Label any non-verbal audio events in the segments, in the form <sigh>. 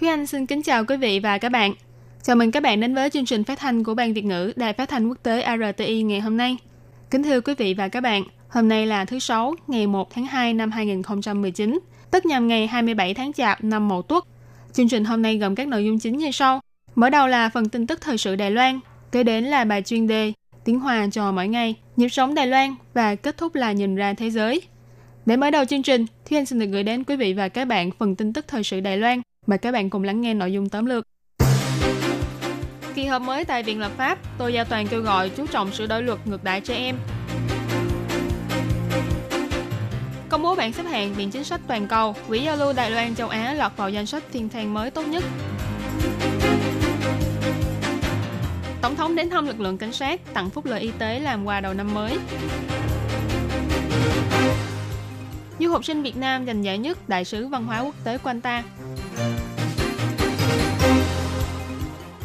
Thúy Anh xin kính chào quý vị và các bạn. Chào mừng các bạn đến với chương trình phát thanh của Ban Việt ngữ Đài Phát thanh Quốc tế RTI ngày hôm nay. Kính thưa quý vị và các bạn, hôm nay là thứ Sáu, ngày 1 tháng 2 năm 2019, tức nhằm ngày 27 tháng Chạp năm Mậu Tuất. Chương trình hôm nay gồm các nội dung chính như sau. Mở đầu là phần tin tức thời sự Đài Loan, kế đến là bài chuyên đề Tiếng Hòa cho mỗi ngày, nhịp sống Đài Loan và kết thúc là nhìn ra thế giới. Để mở đầu chương trình, Thúy Anh xin được gửi đến quý vị và các bạn phần tin tức thời sự Đài Loan. Mời các bạn cùng lắng nghe nội dung tóm lược. Kỳ họp mới tại Viện Lập pháp, Tô Gia Toàn kêu gọi chú trọng sửa đổi luật ngược đãi trẻ em. Công bố bảng xếp hạng Viện Chính sách Toàn cầu, Quỹ giao lưu Đài Loan châu Á lọt vào danh sách thiên thang mới tốt nhất. Tổng thống đến thăm lực lượng cảnh sát, tặng phúc lợi y tế làm quà đầu năm mới. Du học sinh Việt Nam giành giải nhất Đại sứ Văn hóa Quốc tế Quanta.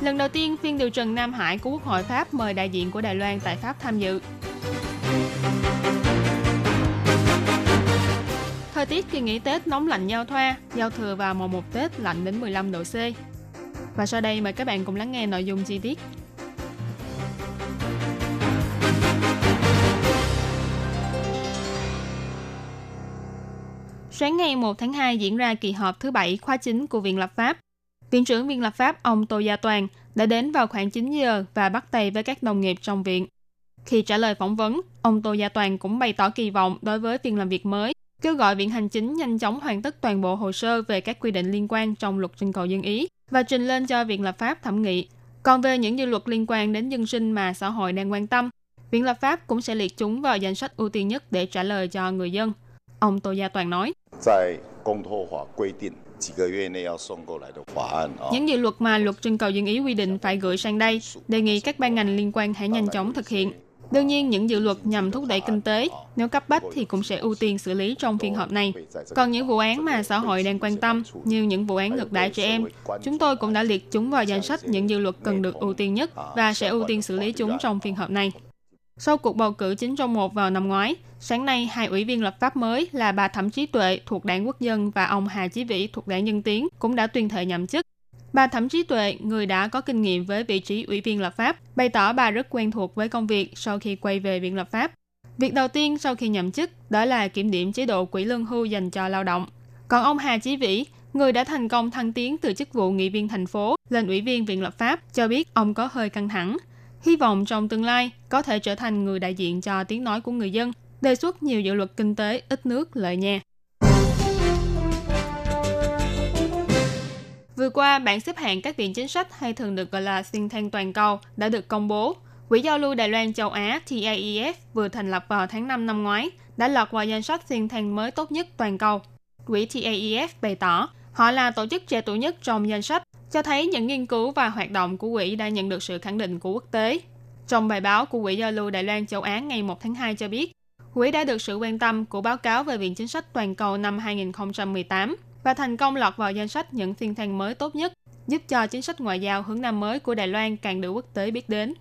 Lần đầu tiên, phiên điều trần Nam Hải của Quốc hội Pháp mời đại diện của Đài Loan tại Pháp tham dự. Thời tiết kỳ nghỉ Tết nóng lạnh giao thoa, giao thừa vào mùa 1 Tết lạnh đến 15 độ C. Và sau đây mời các bạn cùng lắng nghe nội dung chi tiết. Sáng ngày 1 tháng 2 diễn ra kỳ họp thứ bảy khóa chính của Viện Lập pháp. Viện trưởng Viện Lập pháp ông Tô Gia Toàn đã đến vào khoảng 9 giờ và bắt tay với các đồng nghiệp trong viện. Khi trả lời phỏng vấn, ông Tô Gia Toàn cũng bày tỏ kỳ vọng đối với phiên làm việc mới, kêu gọi Viện Hành Chính nhanh chóng hoàn tất toàn bộ hồ sơ về các quy định liên quan trong luật trưng cầu dân ý và trình lên cho Viện Lập pháp thẩm nghị. Còn về những dự luật liên quan đến dân sinh mà xã hội đang quan tâm, Viện Lập pháp cũng sẽ liệt chúng vào danh sách ưu tiên nhất để trả lời cho người dân. Ông Tô Gia Toàn nói. 在公托法规定几个月内要送过来的法案啊。 Những dự luật mà luật trưng cầu dân ý quy định phải gửi sang đây, đề nghị các ban ngành liên quan hãy nhanh chóng thực hiện. Đương nhiên, những dự luật nhằm thúc đẩy kinh tế, nếu cấp bách thì cũng sẽ ưu tiên xử lý trong phiên họp này. Còn những vụ án mà xã hội đang quan tâm, như những vụ án ngược đãi trẻ em, chúng tôi cũng đã liệt chúng vào danh sách những dự luật cần được ưu tiên nhất và sẽ ưu tiên xử lý chúng trong phiên họp này. Sau cuộc bầu cử 9 trong 1 vào năm ngoái, sáng nay hai ủy viên lập pháp mới là bà Thẩm Trí Tuệ thuộc Đảng Quốc dân và ông Hà Chí Vĩ thuộc Đảng Nhân Tiến cũng đã tuyên thệ nhậm chức. Bà Thẩm Trí Tuệ, người đã có kinh nghiệm với vị trí ủy viên lập pháp, bày tỏ bà rất quen thuộc với công việc sau khi quay về Viện lập pháp. Việc đầu tiên sau khi nhậm chức đó là kiểm điểm chế độ quỹ lương hưu dành cho lao động. Còn ông Hà Chí Vĩ, người đã thành công thăng tiến từ chức vụ nghị viên thành phố lên ủy viên Viện lập pháp, cho biết ông có hơi căng thẳng. Hy vọng trong tương lai có thể trở thành người đại diện cho tiếng nói của người dân, đề xuất nhiều dự luật kinh tế ít nước lợi nhà. Vừa qua, bảng xếp hạng các viện chính sách hay thường được gọi là sinh thang toàn cầu đã được công bố. Quỹ giao lưu Đài Loan châu Á TAEF vừa thành lập vào tháng 5 năm ngoái đã lọt vào danh sách sinh thang mới tốt nhất toàn cầu. Quỹ TAEF bày tỏ họ là tổ chức trẻ tuổi nhất trong danh sách, cho thấy những nghiên cứu và hoạt động của quỹ đã nhận được sự khẳng định của quốc tế. Trong bài báo của Quỹ giao lưu Đài Loan châu Á ngày 1 tháng 2 cho biết, quỹ đã được sự quan tâm của báo cáo về Viện Chính sách Toàn cầu năm 2018 và thành công lọt vào danh sách những thiên thần mới tốt nhất, giúp cho chính sách ngoại giao hướng Nam mới của Đài Loan càng được quốc tế biết đến.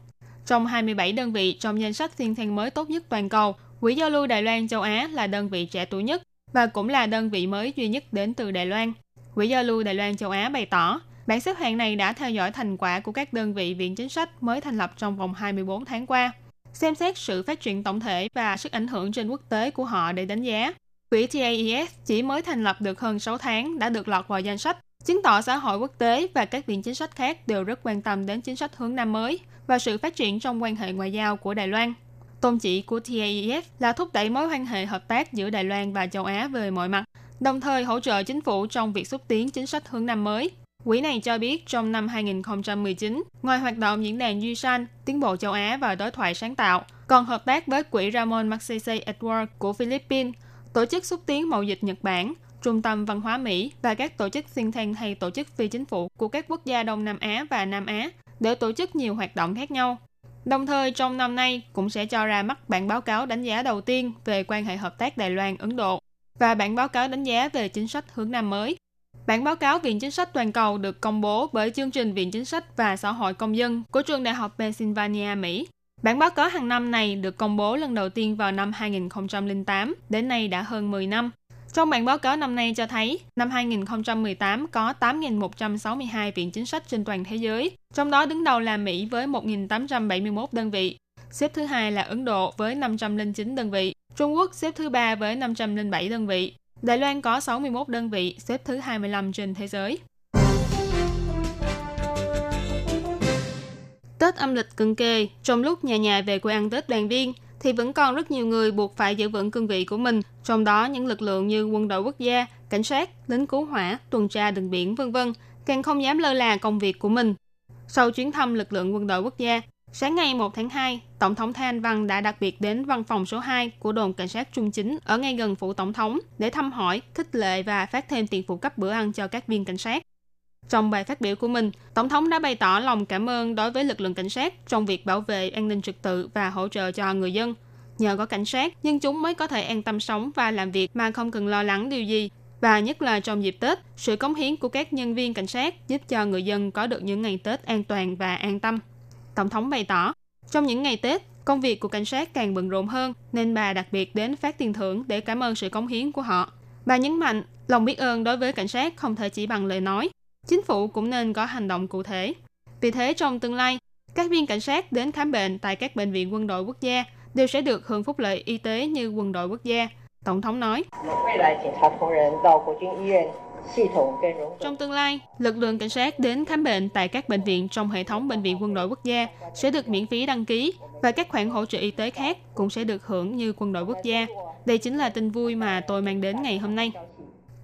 Trong 27 đơn vị trong danh sách thiên thần mới tốt nhất toàn cầu, Quỹ giao lưu Đài Loan châu Á là đơn vị trẻ tuổi nhất và cũng là đơn vị mới duy nhất đến từ Đài Loan. Quỹ giao lưu Đài Loan châu Á bày tỏ, Bảng xếp hạng này đã theo dõi thành quả của các đơn vị viện chính sách mới thành lập trong vòng 24 tháng qua, xem xét sự phát triển tổng thể và sức ảnh hưởng trên quốc tế của họ để đánh giá. Quỹ TAES chỉ mới thành lập được hơn 6 tháng đã được lọt vào danh sách, chứng tỏ xã hội quốc tế và các viện chính sách khác đều rất quan tâm đến chính sách hướng Nam mới và sự phát triển trong quan hệ ngoại giao của Đài Loan. Tôn chỉ của TAES là thúc đẩy mối quan hệ hợp tác giữa Đài Loan và châu Á về mọi mặt, đồng thời hỗ trợ chính phủ trong việc xúc tiến chính sách hướng Nam mới. Quỹ này cho biết trong năm 2019, ngoài hoạt động diễn đàn Duy San, tiến bộ châu Á và đối thoại sáng tạo, còn hợp tác với quỹ Ramon Magsaysay Edward của Philippines, tổ chức xúc tiến mậu dịch Nhật Bản, Trung tâm Văn hóa Mỹ và các tổ chức think tank hay tổ chức phi chính phủ của các quốc gia Đông Nam Á và Nam Á để tổ chức nhiều hoạt động khác nhau. Đồng thời trong năm nay cũng sẽ cho ra mắt bản báo cáo đánh giá đầu tiên về quan hệ hợp tác Đài Loan-Ấn Độ và bản báo cáo đánh giá về chính sách hướng Nam mới. Bản báo cáo Viện Chính sách Toàn cầu được công bố bởi chương trình Viện Chính sách và Xã hội Công dân của trường Đại học Pennsylvania, Mỹ. Bản báo cáo hàng năm này được công bố lần đầu tiên vào năm 2008, đến nay đã hơn 10 năm. Trong bản báo cáo năm nay cho thấy, năm 2018 có 8.162 viện chính sách trên toàn thế giới, trong đó đứng đầu là Mỹ với 1.871 đơn vị, xếp thứ hai là Ấn Độ với 509 đơn vị, Trung Quốc xếp thứ ba với 507 đơn vị, Đài Loan có 61 đơn vị, xếp thứ 25 trên thế giới. Tết âm lịch cận kề, trong lúc nhà nhà về quê ăn Tết đoàn viên, thì vẫn còn rất nhiều người buộc phải giữ vững cương vị của mình, trong đó những lực lượng như quân đội quốc gia, cảnh sát, lính cứu hỏa, tuần tra đường biển vân vân càng không dám lơ là công việc của mình. Sau chuyến thăm lực lượng quân đội quốc gia, sáng ngày 1 tháng 2, Tổng thống Thanh Văn đã đặc biệt đến văn phòng số 2 của đồn cảnh sát trung chính ở ngay gần phủ tổng thống để thăm hỏi, khích lệ và phát thêm tiền phụ cấp bữa ăn cho các viên cảnh sát. Trong bài phát biểu của mình, Tổng thống đã bày tỏ lòng cảm ơn đối với lực lượng cảnh sát trong việc bảo vệ an ninh trật tự và hỗ trợ cho người dân. Nhờ có cảnh sát, nhưng chúng mới có thể an tâm sống và làm việc mà không cần lo lắng điều gì. Và nhất là trong dịp Tết, sự cống hiến của các nhân viên cảnh sát giúp cho người dân có được những ngày Tết an toàn và an tâm. Tổng thống bày tỏ, trong những ngày Tết, công việc của cảnh sát càng bận rộn hơn nên bà đặc biệt đến phát tiền thưởng để cảm ơn sự cống hiến của họ. Bà nhấn mạnh, lòng biết ơn đối với cảnh sát không thể chỉ bằng lời nói, chính phủ cũng nên có hành động cụ thể. Vì thế trong tương lai, các viên cảnh sát đến khám bệnh tại các bệnh viện quân đội quốc gia đều sẽ được hưởng phúc lợi y tế như quân đội quốc gia. Tổng thống nói. Trong tương lai, lực lượng cảnh sát đến khám bệnh tại các bệnh viện trong hệ thống bệnh viện quân đội quốc gia sẽ được miễn phí đăng ký và các khoản hỗ trợ y tế khác cũng sẽ được hưởng như quân đội quốc gia. Đây chính là tin vui mà tôi mang đến ngày hôm nay.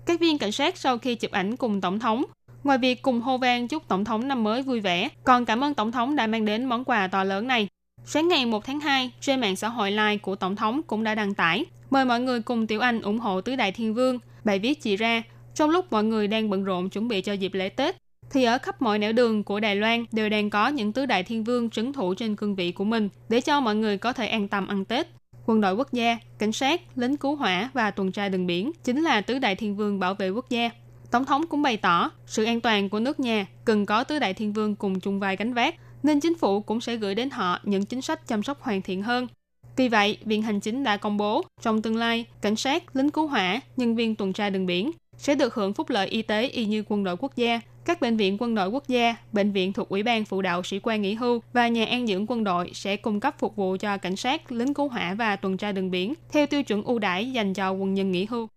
Các viên cảnh sát sau khi chụp ảnh cùng Tổng thống Ngoài việc cùng hô vang chúc Tổng thống năm mới vui vẻ, còn cảm ơn Tổng thống đã mang đến món quà to lớn này. Sáng ngày 1 tháng 2, trên mạng xã hội live của Tổng thống cũng đã đăng tải, mời mọi người cùng Tiểu Anh ủng hộ Tứ Đại Thiên Vương. Bài viết chỉ ra, trong lúc mọi người đang bận rộn chuẩn bị cho dịp lễ Tết, thì ở khắp mọi nẻo đường của Đài Loan đều đang có những tứ đại thiên vương trấn thủ trên cương vị của mình để cho mọi người có thể an tâm ăn Tết. Quân đội quốc gia, cảnh sát, lính cứu hỏa và tuần tra đường biển chính là tứ đại thiên vương bảo vệ quốc gia. Tổng thống cũng bày tỏ sự an toàn của nước nhà cần có tứ đại thiên vương cùng chung vai gánh vác, nên chính phủ cũng sẽ gửi đến họ những chính sách chăm sóc hoàn thiện hơn. Vì vậy, Viện Hành Chính đã công bố trong tương lai, cảnh sát, lính cứu hỏa, nhân viên tuần tra đường biển sẽ được hưởng phúc lợi y tế y như quân đội quốc gia. Các bệnh viện quân đội quốc gia, bệnh viện thuộc Ủy ban phụ đạo sĩ quan nghỉ hưu và nhà an dưỡng quân đội sẽ cung cấp phục vụ cho cảnh sát, lính cứu hỏa và tuần tra đường biển theo tiêu chuẩn ưu đãi dành cho quân nhân nghỉ hưu.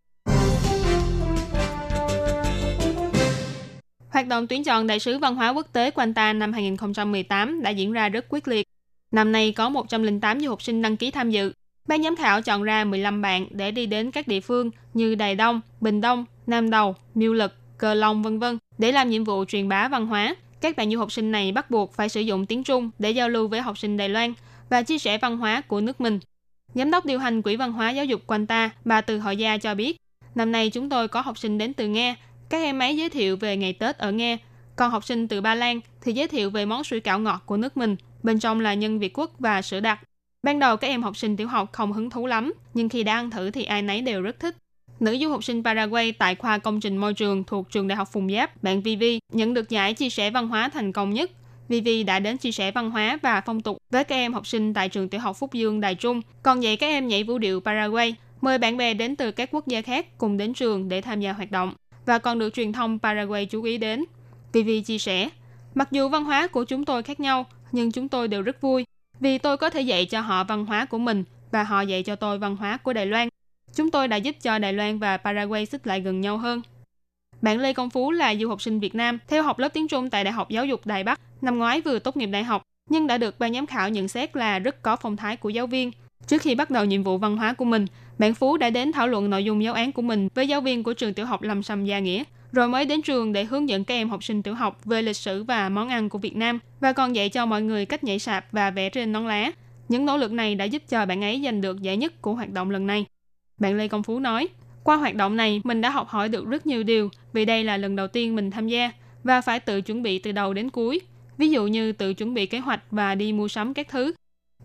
Hoạt động tuyển chọn đại sứ văn hóa quốc tế Quanta năm 2018 đã diễn ra rất quyết liệt. Năm nay có 108 du học sinh đăng ký tham dự. Ban giám khảo chọn ra 15 bạn để đi đến các địa phương như Đài Đông, Bình Đông, Nam Đầu, Miêu Lực, Cờ Long vân vân để làm nhiệm vụ truyền bá văn hóa. Các bạn du học sinh này bắt buộc phải sử dụng tiếng Trung để giao lưu với học sinh Đài Loan và chia sẻ văn hóa của nước mình. Giám đốc điều hành Quỹ văn hóa giáo dục Quanta, bà Từ Hội Gia cho biết, năm nay chúng tôi có học sinh đến từ Nga các em ấy giới thiệu về ngày Tết ở Nga, còn học sinh từ Ba Lan thì giới thiệu về món sủi cảo ngọt của nước mình, bên trong là nhân Việt Quốc và sữa đặc. Ban đầu các em học sinh tiểu học không hứng thú lắm, nhưng khi đã ăn thử thì ai nấy đều rất thích. Nữ du học sinh Paraguay tại khoa công trình môi trường thuộc trường Đại học Phùng Giáp, bạn Vivi, nhận được giải chia sẻ văn hóa thành công nhất. Vivi đã đến chia sẻ văn hóa và phong tục với các em học sinh tại trường tiểu học Phúc Dương Đài Trung, còn dạy các em nhảy vũ điệu Paraguay. Mời bạn bè đến từ các quốc gia khác cùng đến trường để tham gia hoạt động và còn được truyền thông Paraguay chú ý đến. Vivi chia sẻ, mặc dù văn hóa của chúng tôi khác nhau, nhưng chúng tôi đều rất vui vì tôi có thể dạy cho họ văn hóa của mình và họ dạy cho tôi văn hóa của Đài Loan. Chúng tôi đã giúp cho Đài Loan và Paraguay xích lại gần nhau hơn. Bạn Lê Công Phú là du học sinh Việt Nam theo học lớp tiếng Trung tại Đại học Giáo dục Đài Bắc, năm ngoái vừa tốt nghiệp đại học, nhưng đã được ban giám khảo nhận xét là rất có phong thái của giáo viên. Trước khi bắt đầu nhiệm vụ văn hóa của mình, bạn Phú đã đến thảo luận nội dung giáo án của mình với giáo viên của trường tiểu học Lâm Sâm Gia Nghĩa, rồi mới đến trường để hướng dẫn các em học sinh tiểu học về lịch sử và món ăn của Việt Nam và còn dạy cho mọi người cách nhảy sạp và vẽ trên nón lá. Những nỗ lực này đã giúp cho bạn ấy giành được giải nhất của hoạt động lần này. Bạn Lê Công Phú nói, Qua hoạt động này, mình đã học hỏi được rất nhiều điều vì đây là lần đầu tiên mình tham gia và phải tự chuẩn bị từ đầu đến cuối. Ví dụ như tự chuẩn bị kế hoạch và đi mua sắm các thứ.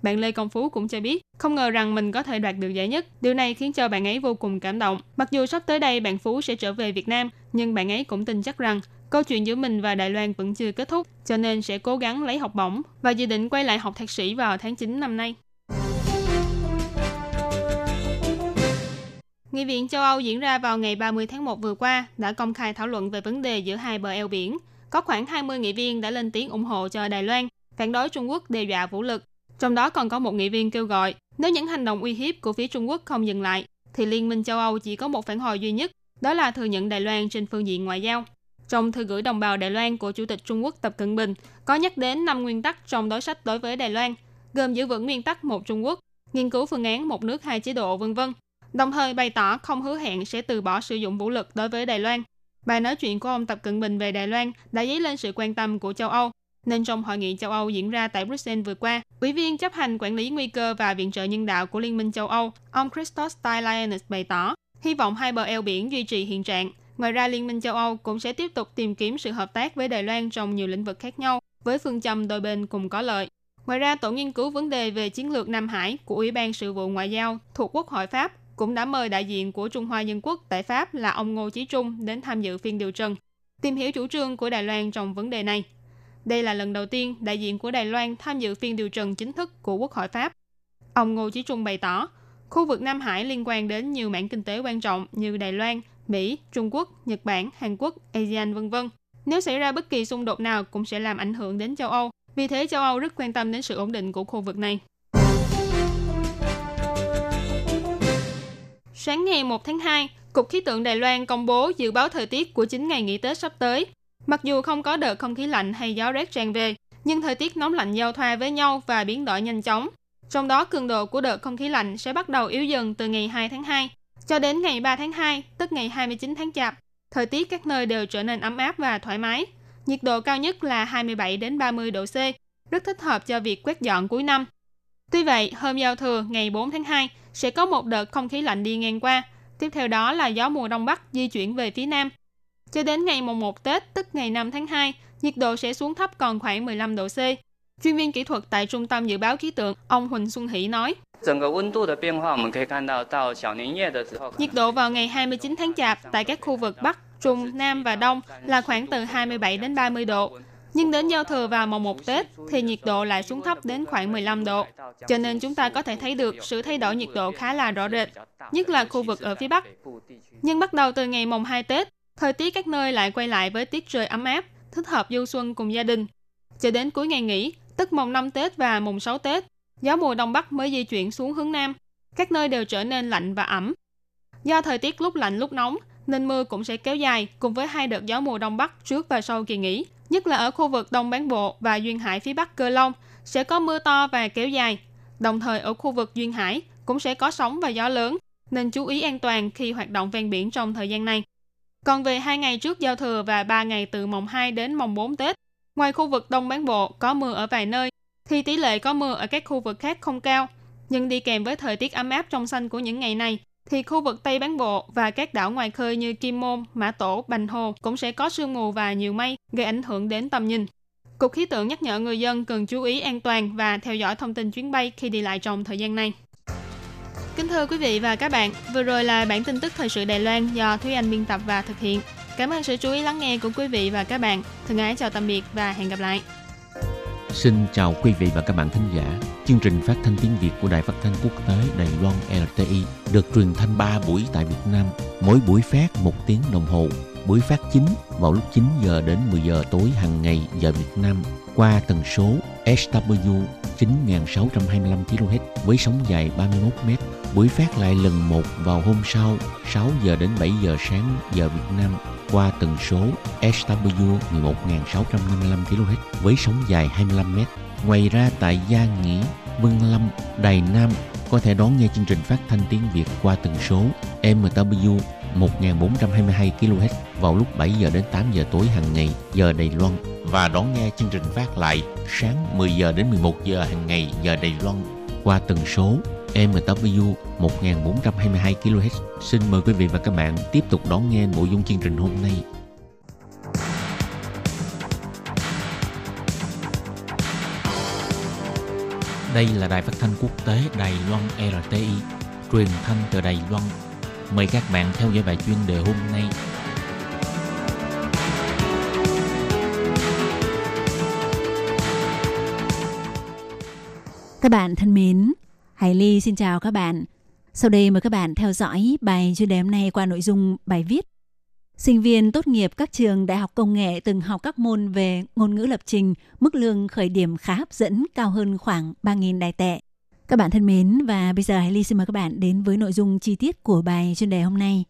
Bạn Lê Công Phú cũng cho biết, không ngờ rằng mình có thể đoạt được giải nhất. Điều này khiến cho bạn ấy vô cùng cảm động. Mặc dù sắp tới đây bạn Phú sẽ trở về Việt Nam, nhưng bạn ấy cũng tin chắc rằng câu chuyện giữa mình và Đài Loan vẫn chưa kết thúc, cho nên sẽ cố gắng lấy học bổng và dự định quay lại học thạc sĩ vào tháng 9 năm nay. Nghị viện châu Âu diễn ra vào ngày 30 tháng 1 vừa qua đã công khai thảo luận về vấn đề giữa hai bờ eo biển. Có khoảng 20 nghị viên đã lên tiếng ủng hộ cho Đài Loan, phản đối Trung Quốc đe dọa vũ lực. Trong đó còn có một nghị viên kêu gọi, nếu những hành động uy hiếp của phía Trung Quốc không dừng lại, thì Liên minh châu Âu chỉ có một phản hồi duy nhất, đó là thừa nhận Đài Loan trên phương diện ngoại giao. Trong thư gửi đồng bào Đài Loan của Chủ tịch Trung Quốc Tập Cận Bình có nhắc đến 5 nguyên tắc trong đối sách đối với Đài Loan, gồm giữ vững nguyên tắc một Trung Quốc, nghiên cứu phương án một nước hai chế độ vân vân đồng thời bày tỏ không hứa hẹn sẽ từ bỏ sử dụng vũ lực đối với Đài Loan. Bài nói chuyện của ông Tập Cận Bình về Đài Loan đã dấy lên sự quan tâm của châu Âu, nên trong hội nghị châu Âu diễn ra tại Bruxelles vừa qua, Ủy viên chấp hành quản lý nguy cơ và viện trợ nhân đạo của Liên minh châu Âu, ông Christos Stylianis bày tỏ, hy vọng hai bờ eo biển duy trì hiện trạng. Ngoài ra, Liên minh châu Âu cũng sẽ tiếp tục tìm kiếm sự hợp tác với Đài Loan trong nhiều lĩnh vực khác nhau, với phương châm đôi bên cùng có lợi. Ngoài ra, Tổ nghiên cứu vấn đề về chiến lược Nam Hải của Ủy ban sự vụ ngoại giao thuộc Quốc hội Pháp cũng đã mời đại diện của Trung Hoa Dân Quốc tại Pháp là ông Ngô Chí Trung đến tham dự phiên điều trần, tìm hiểu chủ trương của Đài Loan trong vấn đề này. Đây là lần đầu tiên đại diện của Đài Loan tham dự phiên điều trần chính thức của Quốc hội Pháp. Ông Ngô Chí Trung bày tỏ, khu vực Nam Hải liên quan đến nhiều mảng kinh tế quan trọng như Đài Loan, Mỹ, Trung Quốc, Nhật Bản, Hàn Quốc, ASEAN vân vân. Nếu xảy ra bất kỳ xung đột nào cũng sẽ làm ảnh hưởng đến châu Âu. Vì thế châu Âu rất quan tâm đến sự ổn định của khu vực này. Sáng ngày 1 tháng 2, Cục Khí tượng Đài Loan công bố dự báo thời tiết của 9 ngày nghỉ Tết sắp tới. Mặc dù không có đợt không khí lạnh hay gió rét tràn về, nhưng thời tiết nóng lạnh giao thoa với nhau và biến đổi nhanh chóng. Trong đó cường độ của đợt không khí lạnh sẽ bắt đầu yếu dần từ ngày 2 tháng 2 cho đến ngày 3 tháng 2, tức ngày 29 tháng Chạp. Thời tiết các nơi đều trở nên ấm áp và thoải mái. Nhiệt độ cao nhất là 27 đến 30 độ C, rất thích hợp cho việc quét dọn cuối năm. Tuy vậy, hôm giao thừa ngày 4 tháng 2 sẽ có một đợt không khí lạnh đi ngang qua. Tiếp theo đó là gió mùa đông bắc di chuyển về phía nam. Cho đến ngày mùng 1 Tết, tức ngày 5 tháng 2, nhiệt độ sẽ xuống thấp còn khoảng 15 độ C. Chuyên viên kỹ thuật tại Trung tâm Dự báo Khí tượng, ông Huỳnh Xuân Hỷ nói. Nhiệt độ vào ngày 29 tháng Chạp tại các khu vực Bắc, Trung, Nam và Đông là khoảng từ 27 đến 30 độ. Nhưng đến giao thừa vào mùng 1 Tết thì nhiệt độ lại xuống thấp đến khoảng 15 độ. Cho nên chúng ta có thể thấy được sự thay đổi nhiệt độ khá là rõ rệt, nhất là khu vực ở phía Bắc. Nhưng bắt đầu từ ngày mùng 2 Tết, thời tiết các nơi lại quay lại với tiết trời ấm áp, thích hợp du xuân cùng gia đình. Cho đến cuối ngày nghỉ, tức mùng 5 Tết và mùng 6 Tết, gió mùa đông bắc mới di chuyển xuống hướng nam. Các nơi đều trở nên lạnh và ẩm. Do thời tiết lúc lạnh lúc nóng, nên mưa cũng sẽ kéo dài cùng với hai đợt gió mùa đông bắc trước và sau kỳ nghỉ nhất là ở khu vực Đông Bán Bộ và Duyên Hải phía Bắc Cơ Long, sẽ có mưa to và kéo dài. Đồng thời ở khu vực Duyên Hải cũng sẽ có sóng và gió lớn, nên chú ý an toàn khi hoạt động ven biển trong thời gian này. Còn về hai ngày trước giao thừa và ba ngày từ mùng 2 đến mùng 4 Tết, ngoài khu vực Đông Bán Bộ có mưa ở vài nơi, thì tỷ lệ có mưa ở các khu vực khác không cao. Nhưng đi kèm với thời tiết ấm áp trong xanh của những ngày này, thì khu vực Tây Bán Bộ và các đảo ngoài khơi như Kim Môn, Mã Tổ, Bành Hồ cũng sẽ có sương mù và nhiều mây gây ảnh hưởng đến tầm nhìn. Cục khí tượng nhắc nhở người dân cần chú ý an toàn và theo dõi thông tin chuyến bay khi đi lại trong thời gian này. Kính thưa quý vị và các bạn, vừa rồi là bản tin tức thời sự Đài Loan do Thúy Anh biên tập và thực hiện. Cảm ơn sự chú ý lắng nghe của quý vị và các bạn. Thân ái chào tạm biệt và hẹn gặp lại. Xin chào quý vị và các bạn thính giả. Chương trình phát thanh tiếng Việt của Đài Phát thanh Quốc tế Đài Loan LTI được truyền thanh 3 buổi tại Việt Nam, mỗi buổi phát 1 tiếng đồng hồ. Buổi phát chính vào lúc 9 giờ đến 10 giờ tối hàng ngày giờ Việt Nam qua tần số SW 9625 kHz với sóng dài 31 m. Buổi phát lại lần một vào hôm sau 6 giờ đến 7 giờ sáng giờ Việt Nam qua tần số SW 11655 kHz với sóng dài 25 m. Ngoài ra tại Gia Nghĩa, Vân Lâm, Đài Nam có thể đón nghe chương trình phát thanh tiếng Việt qua tần số MW 1422 kHz vào lúc 7 giờ đến 8 giờ tối hàng ngày giờ Đài Loan và đón nghe chương trình phát lại sáng 10 giờ đến 11 giờ hàng ngày giờ Đài Loan qua tần số MW 1422 kHz. Xin mời quý vị và các bạn tiếp tục đón nghe nội dung chương trình hôm nay. Đây là đài phát thanh quốc tế Đài Loan RTI, truyền thanh từ Đài Loan. Mời các bạn theo dõi bài chuyên đề hôm nay. Các bạn thân mến, Hải Ly xin chào các bạn. Sau đây mời các bạn theo dõi bài chuyên đề hôm nay qua nội dung bài viết. Sinh viên tốt nghiệp các trường đại học công nghệ từng học các môn về ngôn ngữ lập trình, mức lương khởi điểm khá hấp dẫn, cao hơn khoảng 3.000 đài tệ. Các bạn thân mến, và bây giờ Hải Ly xin mời các bạn đến với nội dung chi tiết của bài chuyên đề hôm nay.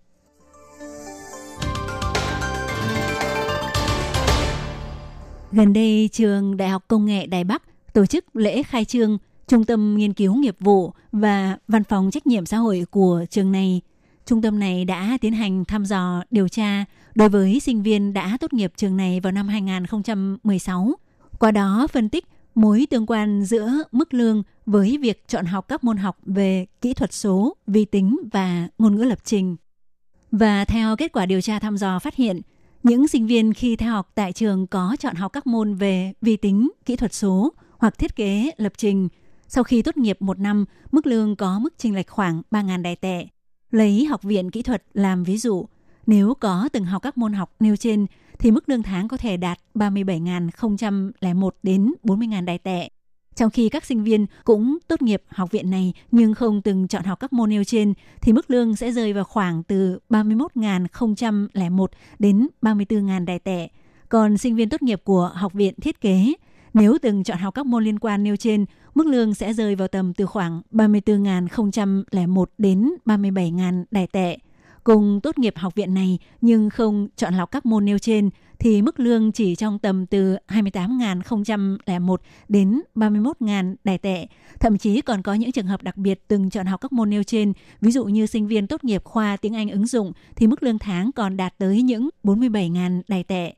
Gần đây, trường Đại học Công nghệ Đài Bắc tổ chức lễ khai trương Trung tâm Nghiên cứu Nghiệp vụ và Văn phòng Trách nhiệm xã hội của trường này. Trung tâm này đã tiến hành thăm dò điều tra đối với sinh viên đã tốt nghiệp trường này vào năm 2016. Qua đó phân tích mối tương quan giữa mức lương với việc chọn học các môn học về kỹ thuật số, vi tính và ngôn ngữ lập trình. Và theo kết quả điều tra thăm dò phát hiện, những sinh viên khi theo học tại trường có chọn học các môn về vi tính, kỹ thuật số hoặc thiết kế lập trình – sau khi tốt nghiệp một năm, mức lương có mức chênh lệch khoảng 3.000 đài tệ. Lấy học viện kỹ thuật làm ví dụ, nếu có từng học các môn học nêu trên thì mức lương tháng có thể đạt 37.001 đến 40.000 đài tệ. Trong khi các sinh viên cũng tốt nghiệp học viện này nhưng không từng chọn học các môn nêu trên thì mức lương sẽ rơi vào khoảng từ 31.001 đến 34.000 đài tệ. Còn sinh viên tốt nghiệp của học viện thiết kế nếu từng chọn học các môn liên quan nêu trên, mức lương sẽ rơi vào tầm từ khoảng 34.001 đến 37.000 đài tệ. Cùng tốt nghiệp học viện này nhưng không chọn lọc các môn nêu trên thì mức lương chỉ trong tầm từ 28.001 đến 31.000 đài tệ. Thậm chí còn có những trường hợp đặc biệt từng chọn học các môn nêu trên, ví dụ như sinh viên tốt nghiệp khoa tiếng Anh ứng dụng thì mức lương tháng còn đạt tới những 47.000 đài tệ.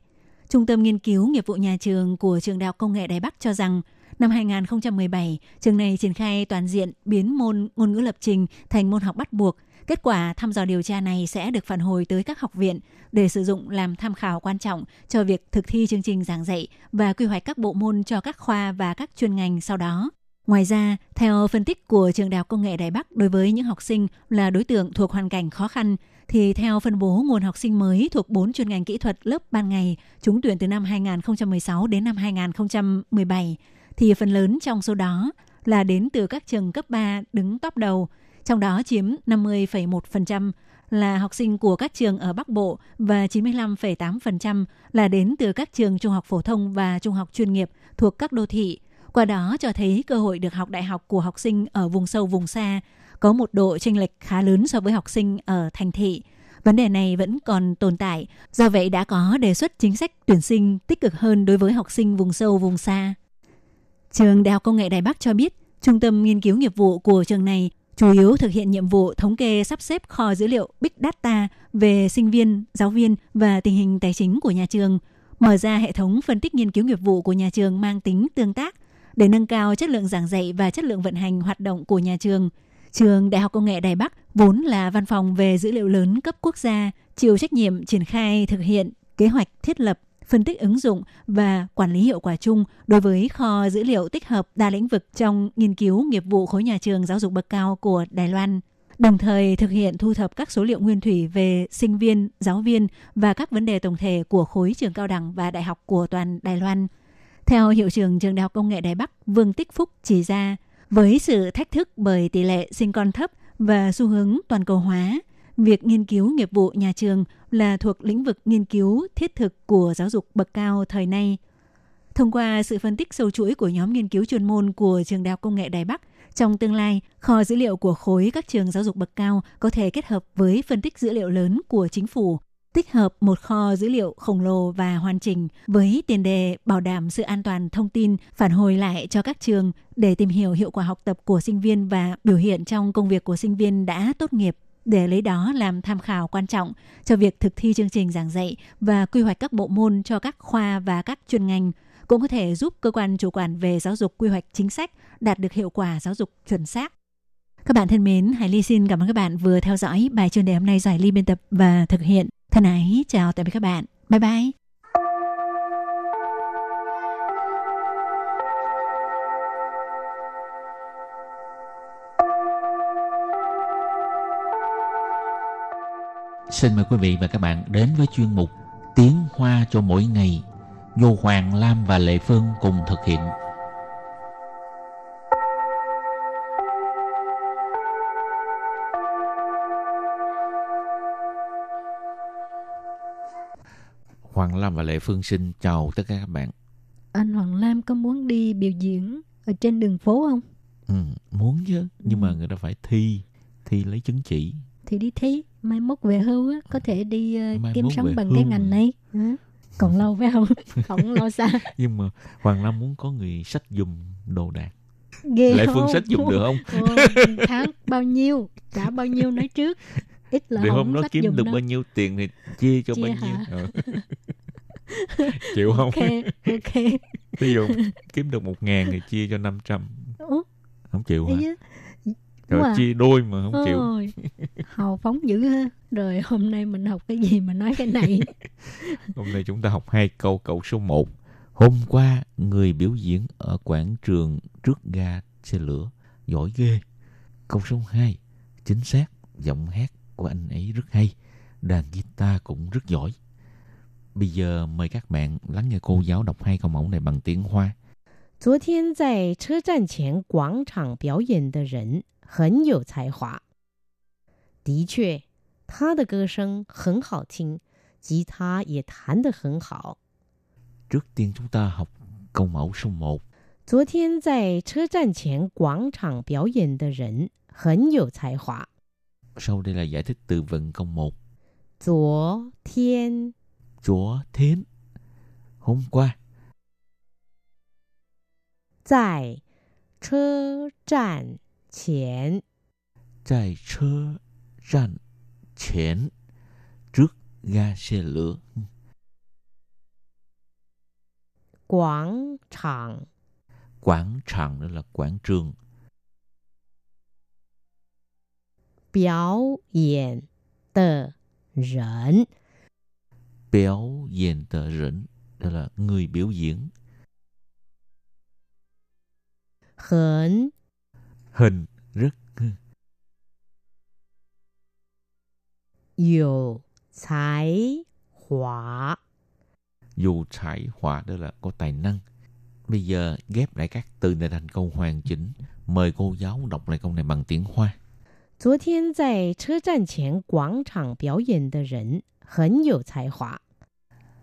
Trung tâm Nghiên cứu Nghiệp vụ Nhà trường của Trường Đại học Công nghệ Đài Bắc cho rằng năm 2017, trường này triển khai toàn diện biến môn ngôn ngữ lập trình thành môn học bắt buộc. Kết quả thăm dò điều tra này sẽ được phản hồi tới các học viện để sử dụng làm tham khảo quan trọng cho việc thực thi chương trình giảng dạy và quy hoạch các bộ môn cho các khoa và các chuyên ngành sau đó. Ngoài ra, theo phân tích của Trường Đại học Công nghệ Đài Bắc đối với những học sinh là đối tượng thuộc hoàn cảnh khó khăn, thì theo phân bố nguồn học sinh mới thuộc 4 chuyên ngành kỹ thuật lớp ban ngày trúng tuyển từ năm 2016 đến năm 2017, thì phần lớn trong số đó là đến từ các trường cấp 3 đứng top đầu, trong đó chiếm 50,1% là học sinh của các trường ở Bắc Bộ và 95,8% là đến từ các trường trung học phổ thông và trung học chuyên nghiệp thuộc các đô thị. Qua đó cho thấy cơ hội được học đại học của học sinh ở vùng sâu vùng xa có một độ chênh lệch khá lớn so với học sinh ở thành thị. Vấn đề này vẫn còn tồn tại, do vậy đã có đề xuất chính sách tuyển sinh tích cực hơn đối với học sinh vùng sâu vùng xa. Trường Đại học Công nghệ Đài Bắc cho biết, trung tâm nghiên cứu nghiệp vụ của trường này chủ yếu thực hiện nhiệm vụ thống kê sắp xếp kho dữ liệu Big Data về sinh viên, giáo viên và tình hình tài chính của nhà trường, mở ra hệ thống phân tích nghiên cứu nghiệp vụ của nhà trường mang tính tương tác để nâng cao chất lượng giảng dạy và chất lượng vận hành hoạt động của nhà trường – Trường Đại học Công nghệ Đài Bắc vốn là văn phòng về dữ liệu lớn cấp quốc gia, chịu trách nhiệm triển khai thực hiện kế hoạch thiết lập, phân tích ứng dụng và quản lý hiệu quả chung đối với kho dữ liệu tích hợp đa lĩnh vực trong nghiên cứu nghiệp vụ khối nhà trường giáo dục bậc cao của Đài Loan đồng thời thực hiện thu thập các số liệu nguyên thủy về sinh viên, giáo viên và các vấn đề tổng thể của khối trường cao đẳng và đại học của toàn Đài Loan. Theo hiệu trưởng trường Đại học Công nghệ Đài Bắc Vương Tích Phúc chỉ ra, với sự thách thức bởi tỷ lệ sinh con thấp và xu hướng toàn cầu hóa, việc nghiên cứu nghiệp vụ nhà trường là thuộc lĩnh vực nghiên cứu thiết thực của giáo dục bậc cao thời nay. Thông qua sự phân tích sâu chuỗi của nhóm nghiên cứu chuyên môn của Trường Đại học Công nghệ Đài Bắc, trong tương lai, kho dữ liệu của khối các trường giáo dục bậc cao có thể kết hợp với phân tích dữ liệu lớn của chính phủ tích hợp một kho dữ liệu khổng lồ và hoàn chỉnh với tiền đề bảo đảm sự an toàn thông tin phản hồi lại cho các trường để tìm hiểu hiệu quả học tập của sinh viên và biểu hiện trong công việc của sinh viên đã tốt nghiệp để lấy đó làm tham khảo quan trọng cho việc thực thi chương trình giảng dạy và quy hoạch các bộ môn cho các khoa và các chuyên ngành cũng có thể giúp cơ quan chủ quản về giáo dục quy hoạch chính sách đạt được hiệu quả giáo dục chuẩn xác Các bạn thân mến, Hải Ly xin cảm ơn các bạn vừa theo dõi bài chuyên đề hôm nay do Hải Ly biên tập và thực hiện. Thân ái, chào tạm biệt các bạn. Bye bye. Xin mời quý vị và các bạn đến với chuyên mục Tiếng Hoa cho mỗi ngày do Hoàng Lam và Lệ Phương cùng thực hiện. Hoàng Lam và Lệ Phương xin chào tất cả các bạn. Anh Hoàng Lam có muốn đi biểu diễn ở trên đường phố không? Ừ, muốn chứ, nhưng mà người ta phải thi, thi lấy chứng chỉ. Thì đi thi, mai mốt về hưu á, có thể đi uh, Mai kiếm sống bằng hưu cái à? ngành này. Hả? Còn lâu phải không? <laughs> không lâu xa. Nhưng mà Hoàng Lam muốn có người sách dùm đồ đạc. Ghê Lệ không? Phương sách dùm được không? Ồ, tháng bao nhiêu? Trả bao nhiêu nói trước. Ít là Để không hôm đó sách kiếm giùm được đâu. bao nhiêu tiền thì chia cho Chia bao hả? nhiêu. Ờ. <laughs> Chịu không? Ok, ok. Ví dụ kiếm được một ngàn thì chia cho 500. Ủa, Không chịu hả? ấy á. Rồi Đúng à. chia đôi mà không chịu. Ôi, hào phóng dữ ha. Rồi hôm nay mình học cái gì mà nói cái này. <laughs> Hôm nay chúng ta học hai câu. Câu số 1. Hôm qua, người biểu diễn ở quảng trường trước ga xe lửa. Giỏi ghê. Câu số 2. Chính xác, giọng hát của anh ấy rất hay. Đàn guitar cũng rất giỏi. Bây giờ mời các bạn lắng nghe cô giáo đọc hai câu mẫu này bằng tiếng Hoa. 昨天在车站前广场表演的人 很有才华。的确，他的歌声很好听，吉他也弹得很好。 Trước tiên chúng ta học câu mẫu số 1. 昨天在车站前广场表演的人很有才华。 Sau đây là giải thích từ vựng câu 1. 昨天 Chúa Thiến. Hôm qua, 在车站 前 tại车站前 trước ga xe lửa 广场 quảng trường đó là quảng trường 表演的人 biểu diễn tờ rỉnh đó là người biểu diễn 很 hình rất 有才华。 dù trải họa đó là có tài năng bây giờ ghép lại các từ này thành câu hoàn chỉnh mời cô giáo đọc lại câu này bằng tiếng hoa 昨天在车站前广场表演的人很有才华。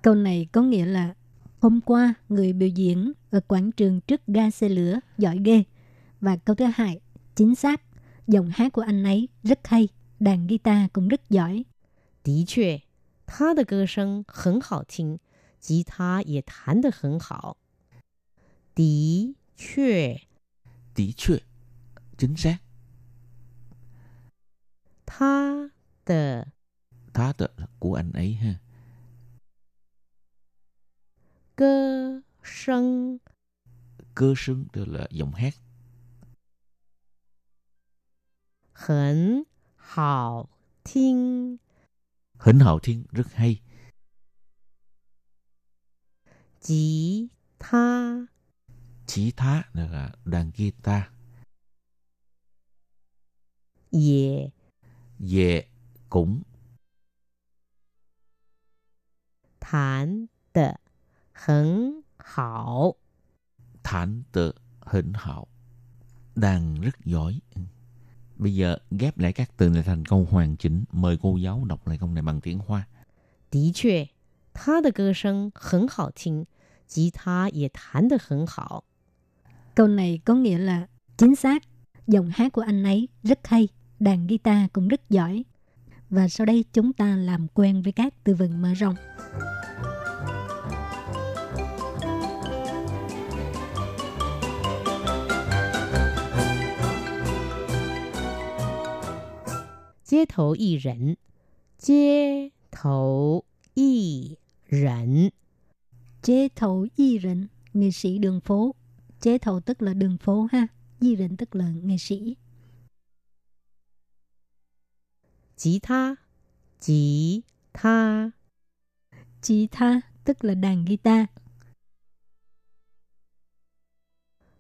Câu này có nghĩa là hôm qua người biểu diễn ở quảng trường trước ga xe lửa giỏi ghê. Và câu thứ hai, chính xác, giọng hát của anh ấy rất hay, đàn guitar cũng rất giỏi. 的确，他的歌声很好听，吉他也弹得很好。的确， tí chuyện chính xác 他的 thá tờ là của anh ấy ha 歌声 cơ sưng đó là giọng hát Hẳn hào thiên Hẳn hào thiên, rất hay. Chỉ tha Chỉ tha là đàn guitar. Dễ Dễ cũng Thán tờ hẳn hảo Thán tờ hẳn hảo Đàn rất giỏi. bây giờ ghép lại các từ này thành câu hoàn chỉnh mời cô giáo đọc lại câu này bằng tiếng hoa 的确，他的歌声很好听，吉他也弹得很好。 Câu này có nghĩa là chính xác, giọng hát của anh ấy rất hay, đàn guitar cũng rất giỏi. Và sau đây chúng ta làm quen với các từ vựng mở rộng. 街头艺人，街头艺人， Chế thầu y rịnh, nghệ sĩ đường phố. Chế thầu tức là đường phố ha, di rịnh tức là nghệ sĩ. 吉他，吉他， Chỉ tha tức là đàn guitar.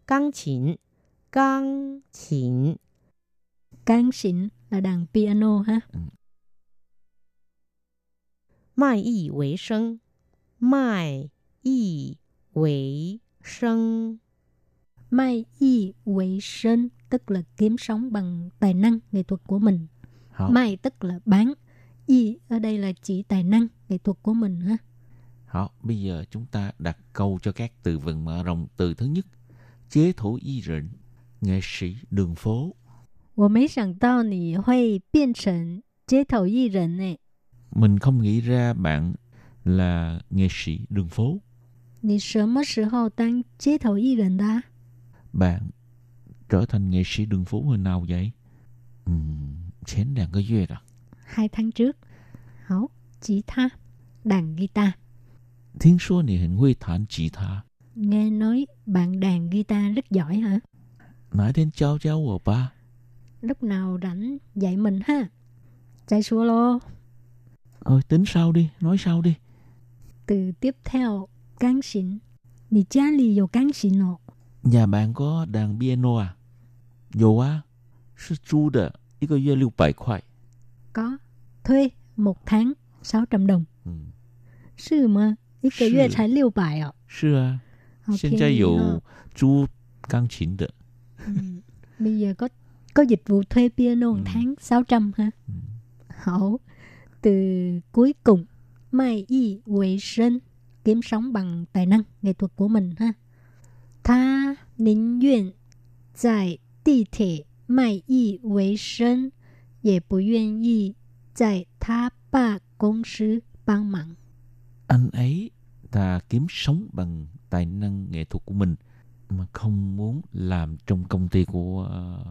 钢琴，钢琴， Cán xỉn là đàn piano ha. 卖艺为生，卖艺为生， Mai y quỷ sinh tức là kiếm sống bằng tài năng nghệ thuật của mình. Hảo, Mai tức là bán. Y ở đây là chỉ tài năng nghệ thuật của mình ha. hảo, bây giờ chúng ta đặt câu cho các từ vựng mở rộng. Từ thứ nhất, chế thủ y rịnh, nghệ sĩ đường phố. 我没想到你会变成街头艺人呢。 Mình không nghĩ ra bạn là nghệ sĩ đường phố. 你什么时候当街头艺人的、啊？ Bạn trở thành nghệ sĩ đường phố hồi nào vậy? Ừm, 前两个月了。 Hai tháng trước. Hảo, chỉ tha, đàn guitar. 听说你很会弹吉他， Nghe nói bạn đàn guitar rất giỏi hả? 哪天教教我吧。 Lúc nào rảnh dạy mình ha. Chạy xua lô. Ờ, tính sau đi, nói sau đi. Từ tiếp theo, cán xỉn. Nì gia lì dầu cán xỉn nọ. Nhà bạn có đàn piano à? 有啊，是租的，一个月六百块。 Có. Thuê một tháng 600 đồng. 嗯， Sư mà. Ít cái Sư.月才六百哦。是啊，好现在便宜哦有租钢琴的。 Ừ. Bây giờ có có dịch vụ thuê piano một Ừ. tháng 600 ha. Ừ. Hảo. Từ cuối cùng, mai y quỷ sinh, kiếm sống bằng tài năng, nghệ thuật của mình ha. Ta ninh nguyện tại địa thể mai y quỷ sinh, 也不愿意在他爸公司帮忙。 Anh ấy ta kiếm sống bằng tài năng nghệ thuật của mình mà không muốn làm trong công ty của ờ,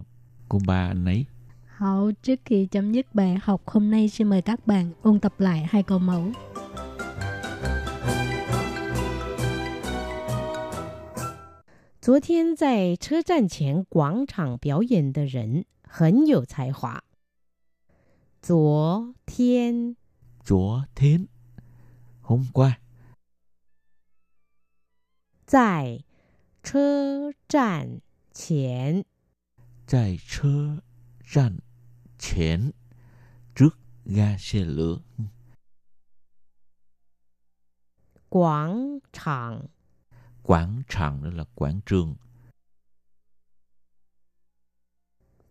của ba anh ấy. Hảo, trước khi chấm dứt bài học hôm nay xin mời các bạn ôn tập lại hai câu mẫu. 昨天在车站前广场表演的人很有才华。昨天 Chúa Thiên hôm qua 在车站前 tại车站前 trước ga xe lửa 广场 quảng trường đó là quảng trường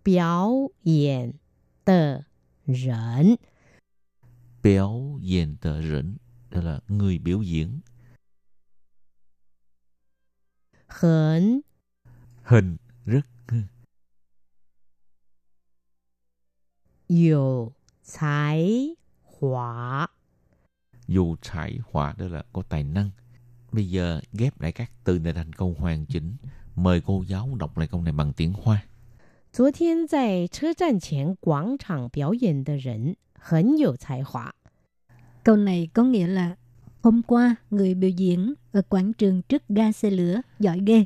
表演的人 biểu diễn tờ rỉnh đó là người biểu diễn 很 hình rất 有才华。 dù trải họa đó là có tài năng bây giờ ghép lại các từ này thành câu hoàn chỉnh mời cô giáo đọc lại câu này bằng tiếng hoa 昨天在车站前广场表演的人很有才华。 Câu này có nghĩa là hôm qua người biểu diễn ở quảng trường trước ga xe lửa giỏi ghê.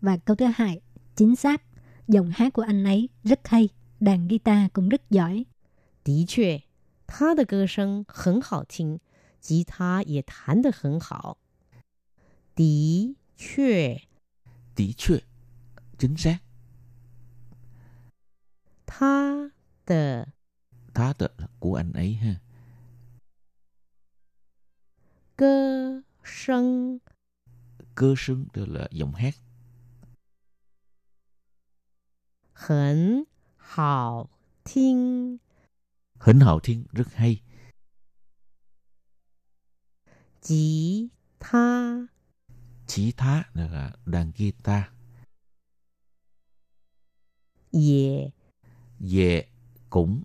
Và câu thứ hai, chính xác, giọng hát của anh ấy rất hay, đàn guitar cũng rất giỏi. 的确，他的歌声很好听，吉他也弹得很好。的确， tỷ chuyện chính xác 他的 thá tợ là của anh ấy ha 歌声 cơ sưng tức là giọng hát 很 hào thiên Hỉnh hào thiên rất hay. Chỉ tha Chỉ tha là đàn guitar. Dễ Dễ cũng.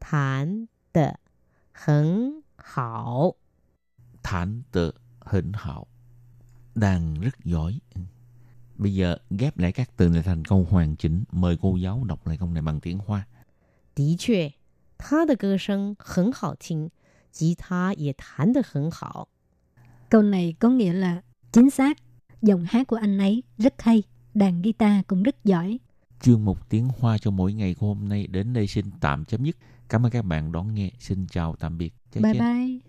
Thản tờ hấn hảo. Thản tờ hỉnh hảo. Đàn rất giỏi. bây giờ ghép lại các từ này thành câu hoàn chỉnh mời cô giáo đọc lại câu này bằng tiếng hoa 的确，他的歌声很好听，吉他也弹得很好。 Câu này có nghĩa là chính xác, giọng hát của anh ấy rất hay, đàn guitar cũng rất giỏi. chuyên mục tiếng Hoa cho mỗi ngày của hôm nay đến đây xin tạm chấm dứt. Cảm ơn các bạn đón nghe. Xin chào tạm biệt. Chào Bye chào. bye.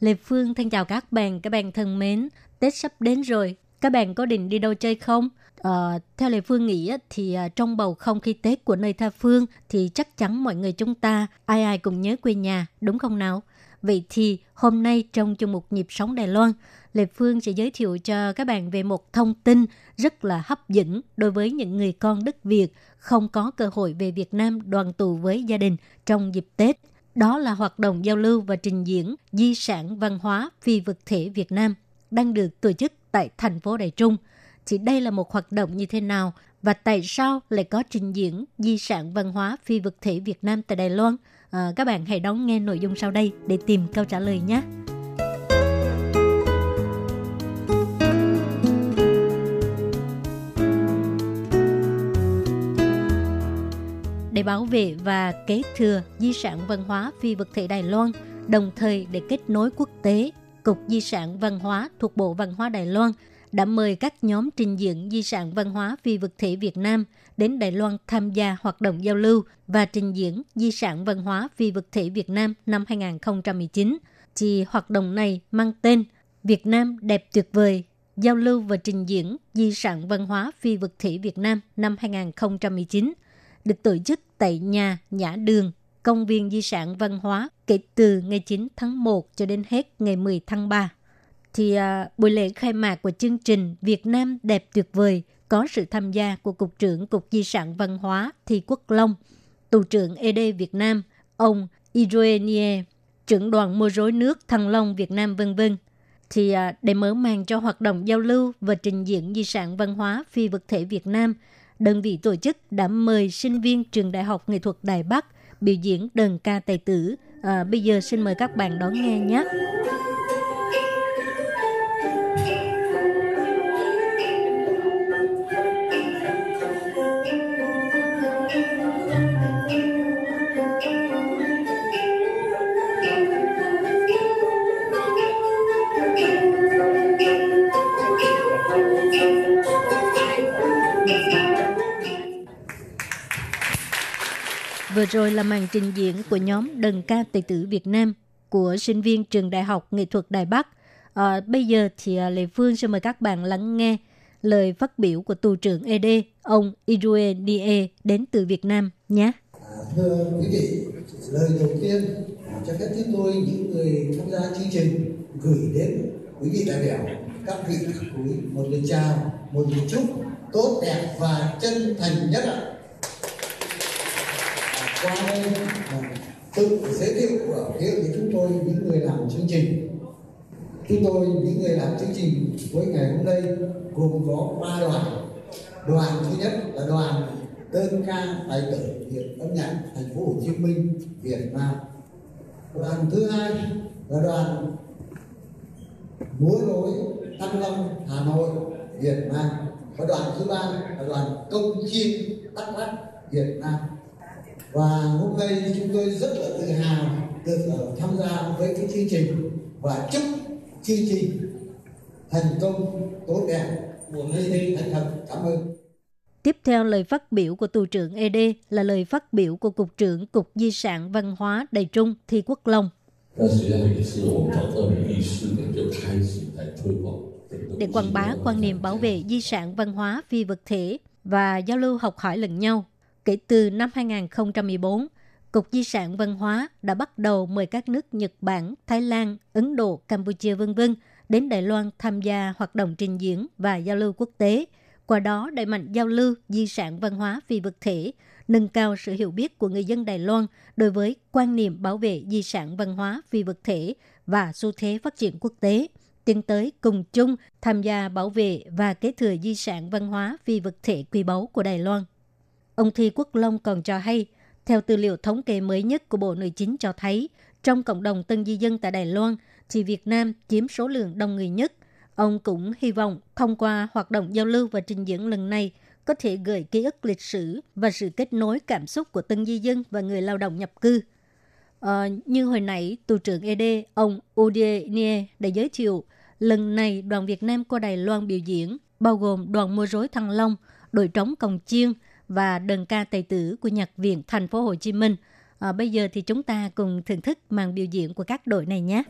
Lê Phương thân chào các bạn, các bạn thân mến. Tết sắp đến rồi, các bạn có định đi đâu chơi không? Ờ, theo Lê Phương nghĩ thì ờ, trong bầu không khí Tết của nơi tha phương thì chắc chắn mọi người chúng ta ai ai cũng nhớ quê nhà, đúng không nào? Vậy thì hôm nay trong chương mục Nhịp sống Đài Loan, Lê Phương sẽ giới thiệu cho các bạn về một thông tin rất là hấp dẫn đối với những người con đất Việt không có cơ hội về Việt Nam đoàn tụ với gia đình trong dịp Tết. Đó là hoạt động giao lưu và trình diễn di sản văn hóa phi vật thể Việt Nam đang được tổ chức tại thành phố Đài Trung. Thì đây là một hoạt động như thế nào và tại sao lại có trình diễn di sản văn hóa phi vật thể Việt Nam tại Đài Loan? À, các bạn hãy đón nghe nội dung sau đây để tìm câu trả lời nhé. Để bảo vệ và kế thừa di sản văn hóa phi vật thể Đài Loan, đồng thời để kết nối quốc tế, Cục Di sản Văn hóa thuộc Bộ Văn hóa Đài Loan đã mời các nhóm trình diễn di sản văn hóa phi vật thể Việt Nam đến Đài Loan tham gia hoạt động giao lưu và trình diễn di sản văn hóa phi vật thể Việt Nam năm 2019. Thì hoạt động này mang tên Việt Nam đẹp tuyệt vời, giao lưu và trình diễn di sản văn hóa phi vật thể Việt Nam năm 2019 được tổ chức tại nhà Nhã Đường, công viên di sản văn hóa kể từ ngày 9 tháng 1 cho đến hết ngày 10 tháng 3. Thì à, buổi lễ khai mạc của chương trình Việt Nam đẹp tuyệt vời có sự tham gia của Cục trưởng Cục Di sản Văn hóa Thi Quốc Long, Tù trưởng ED Việt Nam, ông Idroenie, trưởng đoàn mua rối nước Thăng Long Việt Nam vân vân thì à, để mở màn cho hoạt động giao lưu và trình diễn di sản văn hóa phi vật thể Việt Nam, đơn vị tổ chức đã mời sinh viên trường Đại học Nghệ thuật Đài Bắc biểu diễn đơn ca tài tử. À, bây giờ xin mời các bạn đón nghe nhé. Vừa rồi là màn trình diễn của nhóm Đần ca tài tử Việt Nam của sinh viên trường Đại học Nghệ thuật Đài Bắc. À, bây giờ thì à, Lê Phương sẽ mời các bạn lắng nghe lời phát biểu của tù trưởng ED, ông Irue Nie đến từ Việt Nam nhé. Thưa quý vị, lời đầu tiên cho phép chúng tôi những người tham gia chương trình gửi đến quý vị đại biểu các vị quý một lời chào, một lời chúc tốt đẹp và chân thành nhất ạ. Qua đây tự giới thiệu của phía của chúng tôi những người làm chương trình. Chúng tôi, những người làm chương trình với ngày hôm nay gồm có ba đoàn. Đoàn thứ nhất là đoàn đơn ca tài tử viện âm nhạc thành phố Hồ Chí Minh, Việt Nam đoàn thứ hai là đoàn múa rối Thăng Long Hà Nội, Việt Nam và đoàn thứ ba là đoàn công chiên Đắk Lắk, Việt Nam và hôm nay chúng tôi rất là tự hào được ờ, tham gia với cái chương trình và chúc chương trình thành công tốt đẹp của mê đi thành thật cảm ơn. Tiếp theo lời phát biểu của tù trưởng ED là lời phát biểu của Cục trưởng Cục Di sản Văn hóa Đài Trung Thi Quốc Long. Để quảng bá quan niệm bảo vệ di sản văn hóa phi vật thể và giao lưu học hỏi lẫn nhau, Kể từ năm 2014, Cục Di sản Văn hóa đã bắt đầu mời các nước Nhật Bản, Thái Lan, Ấn Độ, Campuchia v.v. đến Đài Loan tham gia hoạt động trình diễn và giao lưu quốc tế, qua đó đẩy mạnh giao lưu di sản văn hóa phi vật thể, nâng cao sự hiểu biết của người dân Đài Loan đối với quan niệm bảo vệ di sản văn hóa phi vật thể và xu thế phát triển quốc tế, tiến tới cùng chung tham gia bảo vệ và kế thừa di sản văn hóa phi vật thể quý báu của Đài Loan. Ông Thi Quốc Long còn cho hay, theo tư liệu thống kê mới nhất của Bộ Nội chính cho thấy, trong cộng đồng tân di dân tại Đài Loan, thì Việt Nam chiếm số lượng đông người nhất. Ông cũng hy vọng thông qua hoạt động giao lưu và trình diễn lần này có thể gửi ký ức lịch sử và sự kết nối cảm xúc của tân di dân và người lao động nhập cư. À, như hồi nãy, tù trưởng ED, ông Udie Nie đã giới thiệu, lần này đoàn Việt Nam qua Đài Loan biểu diễn, bao gồm đoàn mua rối Thăng Long, đội trống Cồng Chiên và đơn ca tài tử của nhạc viện thành phố Hồ Chí Minh. À, bây giờ thì chúng ta cùng thưởng thức màn biểu diễn của các đội này nhé.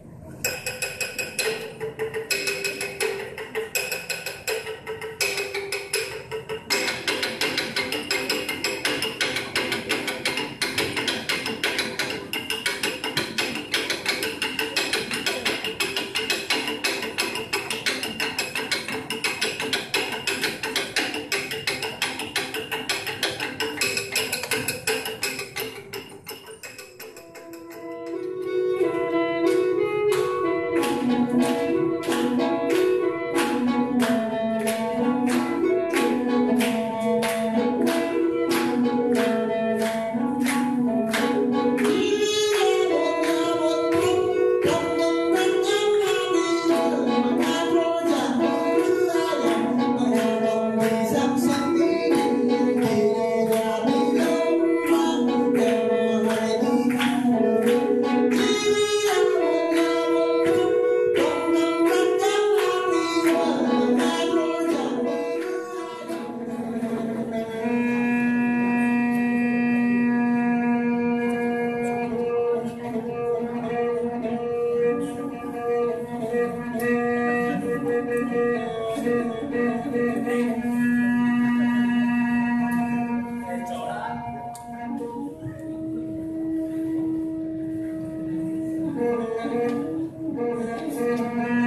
Thank you.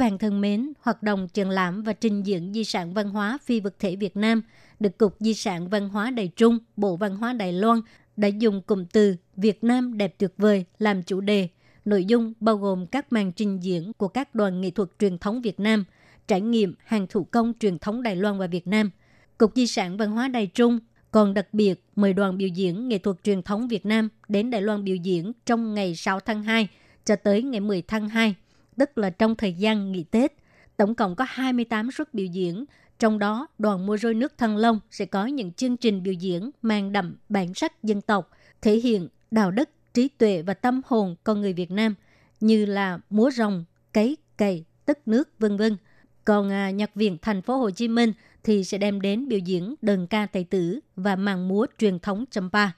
Các bạn thân mến, hoạt động triển lãm và trình diễn di sản văn hóa phi vật thể Việt Nam được Cục Di sản Văn hóa Đài Trung, Bộ Văn hóa Đài Loan đã dùng cụm từ Việt Nam đẹp tuyệt vời làm chủ đề. Nội dung bao gồm các màn trình diễn của các đoàn nghệ thuật truyền thống Việt Nam, trải nghiệm hàng thủ công truyền thống Đài Loan và Việt Nam. Cục Di sản Văn hóa Đài Trung còn đặc biệt mời đoàn biểu diễn nghệ thuật truyền thống Việt Nam đến Đài Loan biểu diễn trong ngày 6 tháng 2 cho tới ngày 10 tháng 2, tức là trong thời gian nghỉ Tết. Tổng cộng có 28 suất biểu diễn, trong đó đoàn mua rơi nước Thăng Long sẽ có những chương trình biểu diễn mang đậm bản sắc dân tộc, thể hiện đạo đức, trí tuệ và tâm hồn con người Việt Nam như là múa rồng, cấy, cày, tức nước, vân vân. Còn à, nhạc viện thành phố Hồ Chí Minh thì sẽ đem đến biểu diễn đơn ca tài tử và màn múa truyền thống Champa.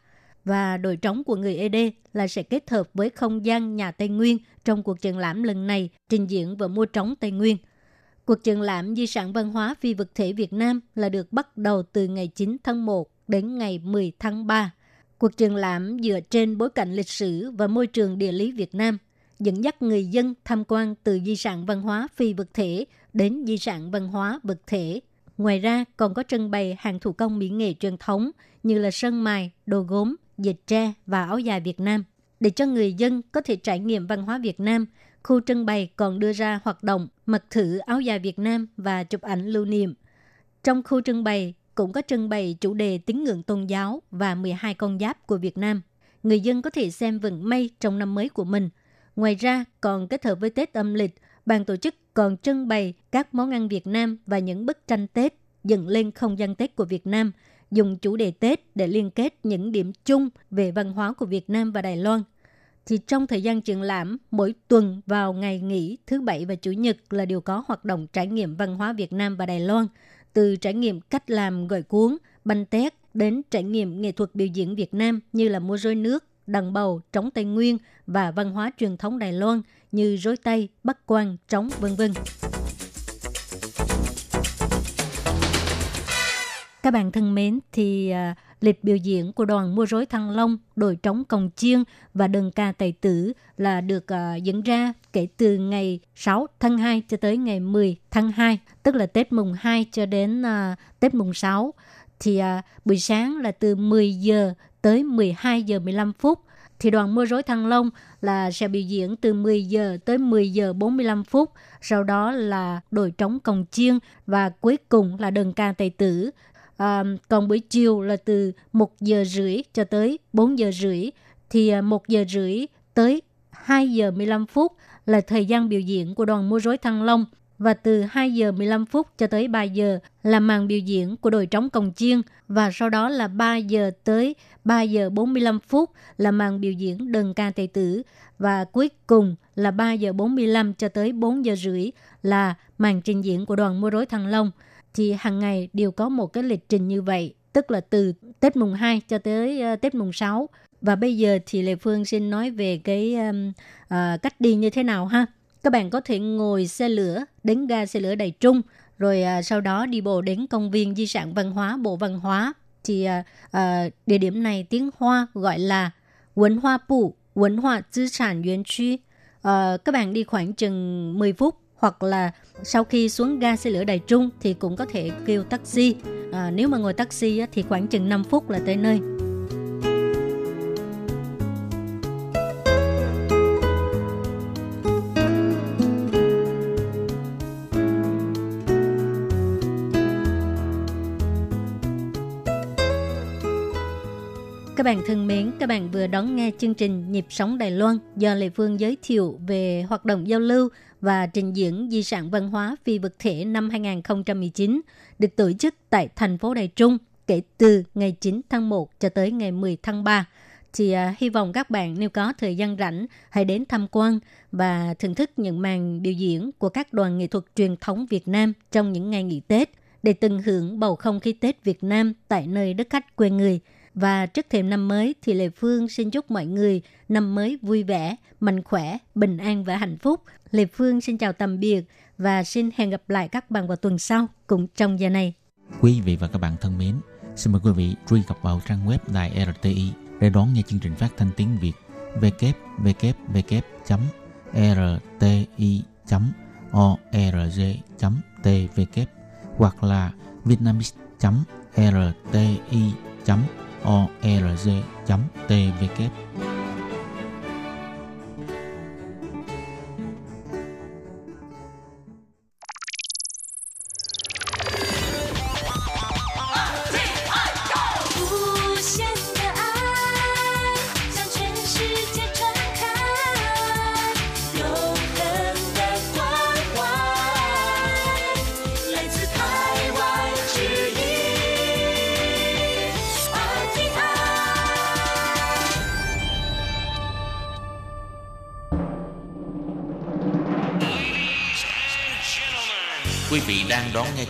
Và đội trống của người ED là sẽ kết hợp với không gian nhà Tây Nguyên trong cuộc triển lãm lần này trình diễn và mua trống Tây Nguyên. Cuộc triển lãm Di sản văn hóa phi vật thể Việt Nam là được bắt đầu từ ngày 9 tháng 1 đến ngày 10 tháng 3. Cuộc triển lãm dựa trên bối cảnh lịch sử và môi trường địa lý Việt Nam, dẫn dắt người dân tham quan từ di sản văn hóa phi vật thể đến di sản văn hóa vật thể. Ngoài ra còn có trưng bày hàng thủ công mỹ nghệ truyền thống như là sơn mài, đồ gốm, dệt tre và áo dài Việt Nam. Để cho người dân có thể trải nghiệm văn hóa Việt Nam, khu trưng bày còn đưa ra hoạt động mặc thử áo dài Việt Nam và chụp ảnh lưu niệm. Trong khu trưng bày cũng có trưng bày chủ đề tín ngưỡng tôn giáo và 12 con giáp của Việt Nam. Người dân có thể xem vận may trong năm mới của mình. Ngoài ra, còn kết hợp với Tết âm lịch, ban tổ chức còn trưng bày các món ăn Việt Nam và những bức tranh Tết dựng lên không gian Tết của Việt Nam, dùng chủ đề Tết để liên kết những điểm chung về văn hóa của Việt Nam và Đài Loan. Thì trong thời gian triển lãm, mỗi tuần vào ngày nghỉ thứ Bảy và Chủ nhật là đều có hoạt động trải nghiệm văn hóa Việt Nam và Đài Loan, từ trải nghiệm cách làm gỏi cuốn, bánh tét đến trải nghiệm nghệ thuật biểu diễn Việt Nam như là múa rối nước, đàn bầu, trống Tây Nguyên và văn hóa truyền thống Đài Loan như rối tay, bắt Quan, trống vân vân. Các bạn thân mến, thì à, lịch biểu diễn của đoàn mua rối Thăng Long, đội trống Cồng chiêng và đơn ca tài tử là được à, diễn ra kể từ ngày 6 tháng 2 cho tới ngày 10 tháng 2, tức là Tết mùng 2 cho đến à, Tết mùng 6. Thì à, buổi sáng là từ 10 giờ tới 12 giờ 15 phút thì đoàn mua rối Thăng Long là sẽ biểu diễn từ 10 giờ tới 10 giờ 45 phút, sau đó là đội trống cồng chiêng và cuối cùng là đơn ca tài tử. À, còn buổi chiều là từ 1 giờ rưỡi cho tới 4 giờ rưỡi, thì à, 1 giờ rưỡi tới 2 giờ 15 phút là thời gian biểu diễn của đoàn múa rối Thăng Long. Và từ 2 giờ 15 phút cho tới 3 giờ là màn biểu diễn của đội trống cồng chiên và sau đó là 3 giờ tới 3 giờ 45 phút là màn biểu diễn đơn ca tài tử. Và cuối cùng là 3 giờ 45 cho tới 4 giờ rưỡi là màn trình diễn của đoàn múa rối Thăng Long thì hàng ngày đều có một cái lịch trình như vậy, tức là từ Tết mùng 2 cho tới ờ, Tết mùng 6. Và bây giờ thì Lê Phương xin nói về cái um, uh, cách đi như thế nào ha. Các bạn có thể ngồi xe lửa đến ga xe lửa Đài Trung, rồi uh, sau đó đi bộ đến công viên di sản văn hóa Bộ Văn hóa. Thì uh, uh, địa điểm này tiếng Hoa gọi là Quấn Hoa Bù, Quấn Hoa Tư sản Yuan Chu. Uh, các bạn đi khoảng chừng 10 phút hoặc là sau khi xuống ga xe lửa Đài Trung thì cũng có thể kêu taxi. À, nếu mà ngồi taxi thì khoảng chừng 5 phút là tới nơi. Các bạn thân mến, các bạn vừa đón nghe chương trình Nhịp sống Đài Loan do Lê Phương giới thiệu về hoạt động giao lưu và trình diễn di sản văn hóa phi vật thể năm 2019 được tổ chức tại thành phố Đài Trung kể từ ngày 9 tháng 1 cho tới ngày 10 tháng 3. Thì à, hy vọng các bạn nếu có thời gian rảnh hãy đến tham quan và thưởng thức những màn biểu diễn của các đoàn nghệ thuật truyền thống Việt Nam trong những ngày nghỉ Tết để tận hưởng bầu không khí Tết Việt Nam tại nơi đất khách quê người – và trước thềm năm mới thì Lê Phương xin chúc mọi người năm mới vui vẻ, mạnh khỏe, bình an và hạnh phúc. Lê Phương xin chào tạm biệt và xin hẹn gặp lại các bạn vào tuần sau cũng trong giờ này. Quý vị và các bạn thân mến, xin mời quý vị truy cập vào trang web Đài RTI để đón nghe chương trình phát thanh tiếng Việt www.rti.org.tvk hoặc là vietnamese.rti.org org.tvk.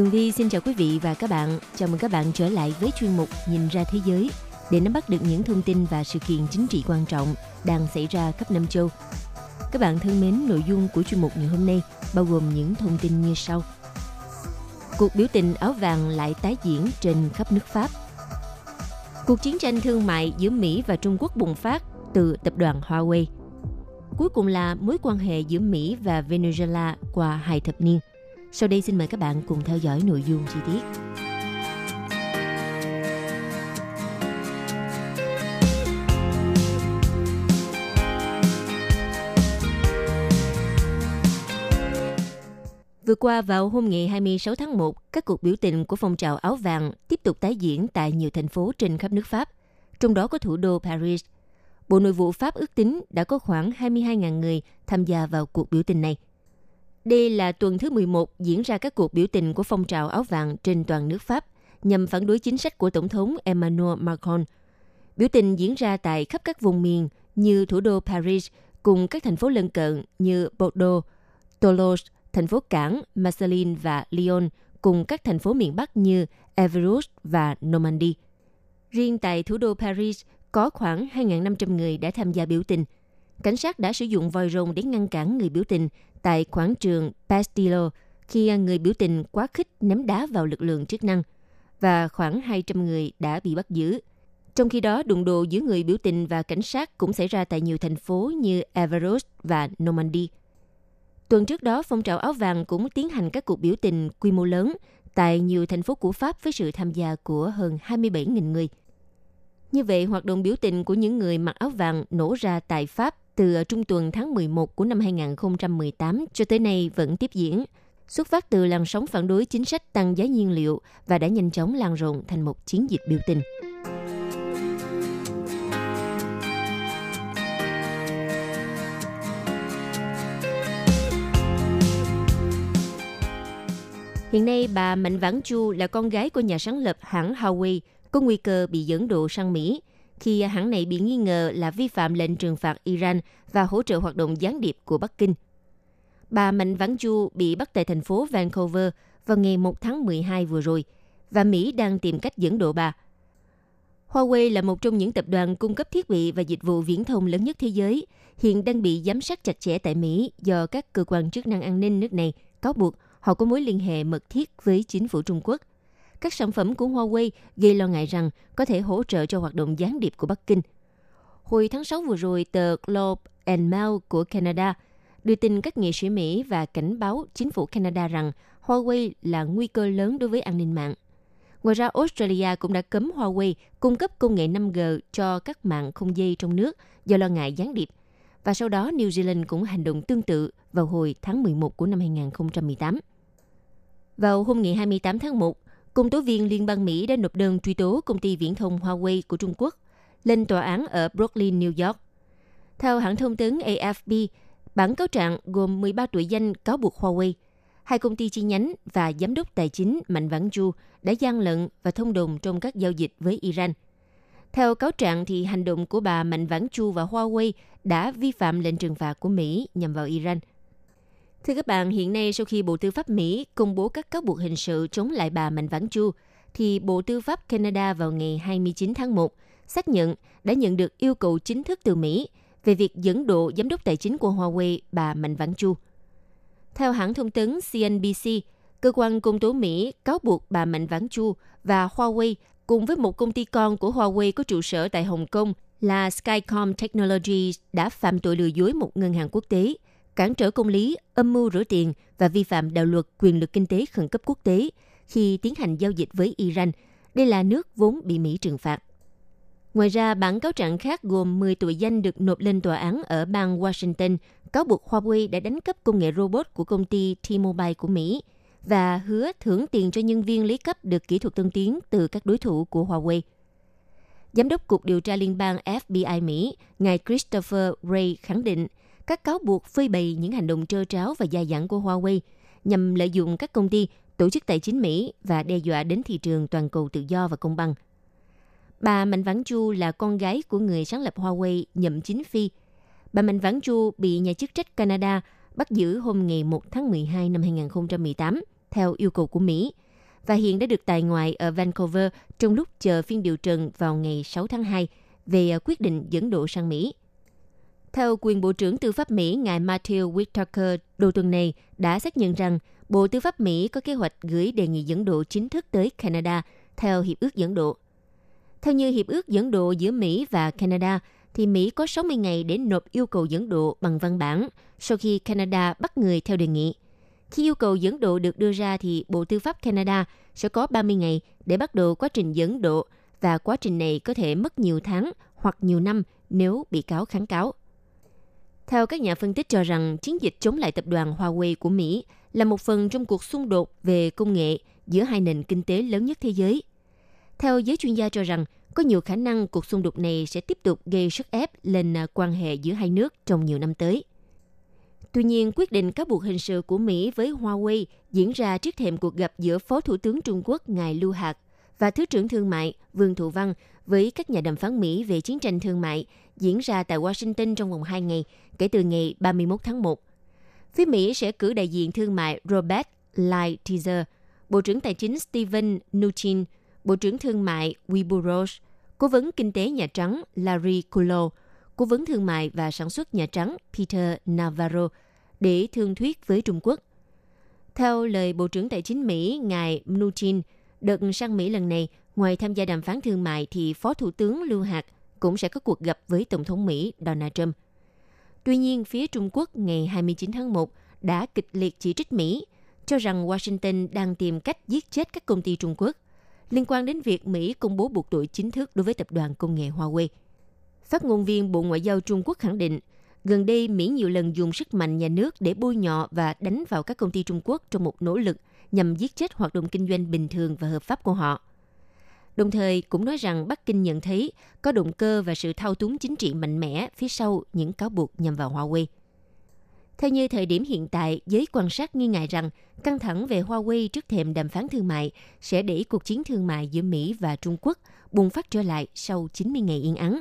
Tường Vi xin chào quý vị và các bạn. Chào mừng các bạn trở lại với chuyên mục Nhìn ra thế giới để nắm bắt được những thông tin và sự kiện chính trị quan trọng đang xảy ra khắp năm châu. Các bạn thân mến, nội dung của chuyên mục ngày hôm nay bao gồm những thông tin như sau. Cuộc biểu tình áo vàng lại tái diễn trên khắp nước Pháp. Cuộc chiến tranh thương mại giữa Mỹ và Trung Quốc bùng phát từ tập đoàn Huawei. Cuối cùng là mối quan hệ giữa Mỹ và Venezuela qua hai thập niên. Sau đây xin mời các bạn cùng theo dõi nội dung chi tiết. Vừa qua vào hôm ngày 26 tháng 1, các cuộc biểu tình của phong trào áo vàng tiếp tục tái diễn tại nhiều thành phố trên khắp nước Pháp, trong đó có thủ đô Paris. Bộ Nội vụ Pháp ước tính đã có khoảng 22.000 người tham gia vào cuộc biểu tình này. Đây là tuần thứ 11 diễn ra các cuộc biểu tình của phong trào áo vàng trên toàn nước Pháp nhằm phản đối chính sách của Tổng thống Emmanuel Macron. Biểu tình diễn ra tại khắp các vùng miền như thủ đô Paris cùng các thành phố lân cận như Bordeaux, Toulouse, thành phố Cảng, Marseille và Lyon cùng các thành phố miền Bắc như Everus và Normandy. Riêng tại thủ đô Paris có khoảng 2.500 người đã tham gia biểu tình. Cảnh sát đã sử dụng vòi rồng để ngăn cản người biểu tình tại quảng trường Bastille khi người biểu tình quá khích ném đá vào lực lượng chức năng và khoảng 200 người đã bị bắt giữ. Trong khi đó, đụng độ giữa người biểu tình và cảnh sát cũng xảy ra tại nhiều thành phố như Everest và Normandy. Tuần trước đó, phong trào áo vàng cũng tiến hành các cuộc biểu tình quy mô lớn tại nhiều thành phố của Pháp với sự tham gia của hơn 27.000 người. Như vậy, hoạt động biểu tình của những người mặc áo vàng nổ ra tại Pháp từ trung tuần tháng 11 của năm 2018 cho tới nay vẫn tiếp diễn, xuất phát từ làn sóng phản đối chính sách tăng giá nhiên liệu và đã nhanh chóng lan rộng thành một chiến dịch biểu tình. Hiện nay, bà Mạnh Vãn Chu là con gái của nhà sáng lập hãng Huawei, có nguy cơ bị dẫn độ sang Mỹ khi hãng này bị nghi ngờ là vi phạm lệnh trừng phạt Iran và hỗ trợ hoạt động gián điệp của Bắc Kinh. Bà Mạnh Vãn Chu bị bắt tại thành phố Vancouver vào ngày 1 tháng 12 vừa rồi và Mỹ đang tìm cách dẫn độ bà. Huawei là một trong những tập đoàn cung cấp thiết bị và dịch vụ viễn thông lớn nhất thế giới, hiện đang bị giám sát chặt chẽ tại Mỹ do các cơ quan chức năng an ninh nước này cáo buộc họ có mối liên hệ mật thiết với chính phủ Trung Quốc. Các sản phẩm của Huawei gây lo ngại rằng có thể hỗ trợ cho hoạt động gián điệp của Bắc Kinh. Hồi tháng 6 vừa rồi, tờ Globe and Mail của Canada đưa tin các nghệ sĩ Mỹ và cảnh báo chính phủ Canada rằng Huawei là nguy cơ lớn đối với an ninh mạng. Ngoài ra, Australia cũng đã cấm Huawei cung cấp công nghệ 5G cho các mạng không dây trong nước do lo ngại gián điệp. Và sau đó, New Zealand cũng hành động tương tự vào hồi tháng 11 của năm 2018. Vào hôm ngày 28 tháng 1, Công tố viên Liên bang Mỹ đã nộp đơn truy tố công ty viễn thông Huawei của Trung Quốc lên tòa án ở Brooklyn, New York. Theo hãng thông tấn AFP, bản cáo trạng gồm 13 tội danh cáo buộc Huawei, hai công ty chi nhánh và giám đốc tài chính Mạnh Vãn Chu đã gian lận và thông đồng trong các giao dịch với Iran. Theo cáo trạng, thì hành động của bà Mạnh Vãn Chu và Huawei đã vi phạm lệnh trừng phạt của Mỹ nhằm vào Iran. Thưa các bạn, hiện nay sau khi Bộ Tư pháp Mỹ công bố các cáo buộc hình sự chống lại bà Mạnh Vãn Chu, thì Bộ Tư pháp Canada vào ngày 29 tháng 1 xác nhận đã nhận được yêu cầu chính thức từ Mỹ về việc dẫn độ giám đốc tài chính của Huawei bà Mạnh Vãn Chu. Theo hãng thông tấn CNBC, cơ quan công tố Mỹ cáo buộc bà Mạnh Vãn Chu và Huawei cùng với một công ty con của Huawei có trụ sở tại Hồng Kông là Skycom Technologies đã phạm tội lừa dối một ngân hàng quốc tế, cản trở công lý, âm mưu rửa tiền và vi phạm đạo luật quyền lực kinh tế khẩn cấp quốc tế khi tiến hành giao dịch với Iran. Đây là nước vốn bị Mỹ trừng phạt. Ngoài ra, bản cáo trạng khác gồm 10 tội danh được nộp lên tòa án ở bang Washington, cáo buộc Huawei đã đánh cắp công nghệ robot của công ty T-Mobile của Mỹ và hứa thưởng tiền cho nhân viên lấy cấp được kỹ thuật tân tiến từ các đối thủ của Huawei. Giám đốc Cục Điều tra Liên bang FBI Mỹ, ngài Christopher Wray khẳng định các cáo buộc phơi bày những hành động trơ tráo và dài dẳng của Huawei nhằm lợi dụng các công ty, tổ chức tài chính Mỹ và đe dọa đến thị trường toàn cầu tự do và công bằng. Bà Mạnh Vãn Chu là con gái của người sáng lập Huawei Nhậm Chính Phi. Bà Mạnh Vãn Chu bị nhà chức trách Canada bắt giữ hôm ngày 1 tháng 12 năm 2018 theo yêu cầu của Mỹ và hiện đã được tại ngoại ở Vancouver trong lúc chờ phiên điều trần vào ngày 6 tháng 2 về quyết định dẫn độ sang Mỹ. Theo quyền Bộ trưởng Tư pháp Mỹ, ngài Matthew Whitaker đầu tuần này đã xác nhận rằng Bộ Tư pháp Mỹ có kế hoạch gửi đề nghị dẫn độ chính thức tới Canada theo Hiệp ước dẫn độ. Theo như Hiệp ước dẫn độ giữa Mỹ và Canada, thì Mỹ có 60 ngày để nộp yêu cầu dẫn độ bằng văn bản sau khi Canada bắt người theo đề nghị. Khi yêu cầu dẫn độ được đưa ra thì Bộ Tư pháp Canada sẽ có 30 ngày để bắt đầu quá trình dẫn độ và quá trình này có thể mất nhiều tháng hoặc nhiều năm nếu bị cáo kháng cáo. Theo các nhà phân tích cho rằng chiến dịch chống lại tập đoàn Huawei của Mỹ là một phần trong cuộc xung đột về công nghệ giữa hai nền kinh tế lớn nhất thế giới. Theo giới chuyên gia cho rằng, có nhiều khả năng cuộc xung đột này sẽ tiếp tục gây sức ép lên à, quan hệ giữa hai nước trong nhiều năm tới. Tuy nhiên, quyết định cáo buộc hình sự của Mỹ với Huawei diễn ra trước thềm cuộc gặp giữa Phó Thủ tướng Trung Quốc Ngài Lưu Hạc và Thứ trưởng Thương mại Vương Thụ Văn với các nhà đàm phán Mỹ về chiến tranh thương mại diễn ra tại Washington trong vòng 2 ngày kể từ ngày 31 tháng 1. Phía Mỹ sẽ cử đại diện thương mại Robert Lighthizer, Bộ trưởng Tài chính Steven Mnuchin, Bộ trưởng Thương mại Wilbur Ross, Cố vấn Kinh tế Nhà Trắng Larry Kudlow, Cố vấn Thương mại và Sản xuất Nhà Trắng Peter Navarro để thương thuyết với Trung Quốc. Theo lời Bộ trưởng Tài chính Mỹ, ngài Mnuchin, đợt sang Mỹ lần này, ngoài tham gia đàm phán thương mại thì Phó Thủ tướng Lưu Hạc cũng sẽ có cuộc gặp với Tổng thống Mỹ Donald Trump. Tuy nhiên, phía Trung Quốc ngày 29 tháng 1 đã kịch liệt chỉ trích Mỹ, cho rằng Washington đang tìm cách giết chết các công ty Trung Quốc liên quan đến việc Mỹ công bố buộc tội chính thức đối với tập đoàn công nghệ Huawei. Phát ngôn viên Bộ Ngoại giao Trung Quốc khẳng định, gần đây Mỹ nhiều lần dùng sức mạnh nhà nước để bôi nhọ và đánh vào các công ty Trung Quốc trong một nỗ lực nhằm giết chết hoạt động kinh doanh bình thường và hợp pháp của họ. Đồng thời cũng nói rằng Bắc Kinh nhận thấy có động cơ và sự thao túng chính trị mạnh mẽ phía sau những cáo buộc nhằm vào Huawei. Theo như thời điểm hiện tại, giới quan sát nghi ngại rằng căng thẳng về Huawei trước thềm đàm phán thương mại sẽ đẩy cuộc chiến thương mại giữa Mỹ và Trung Quốc bùng phát trở lại sau 90 ngày yên ắng.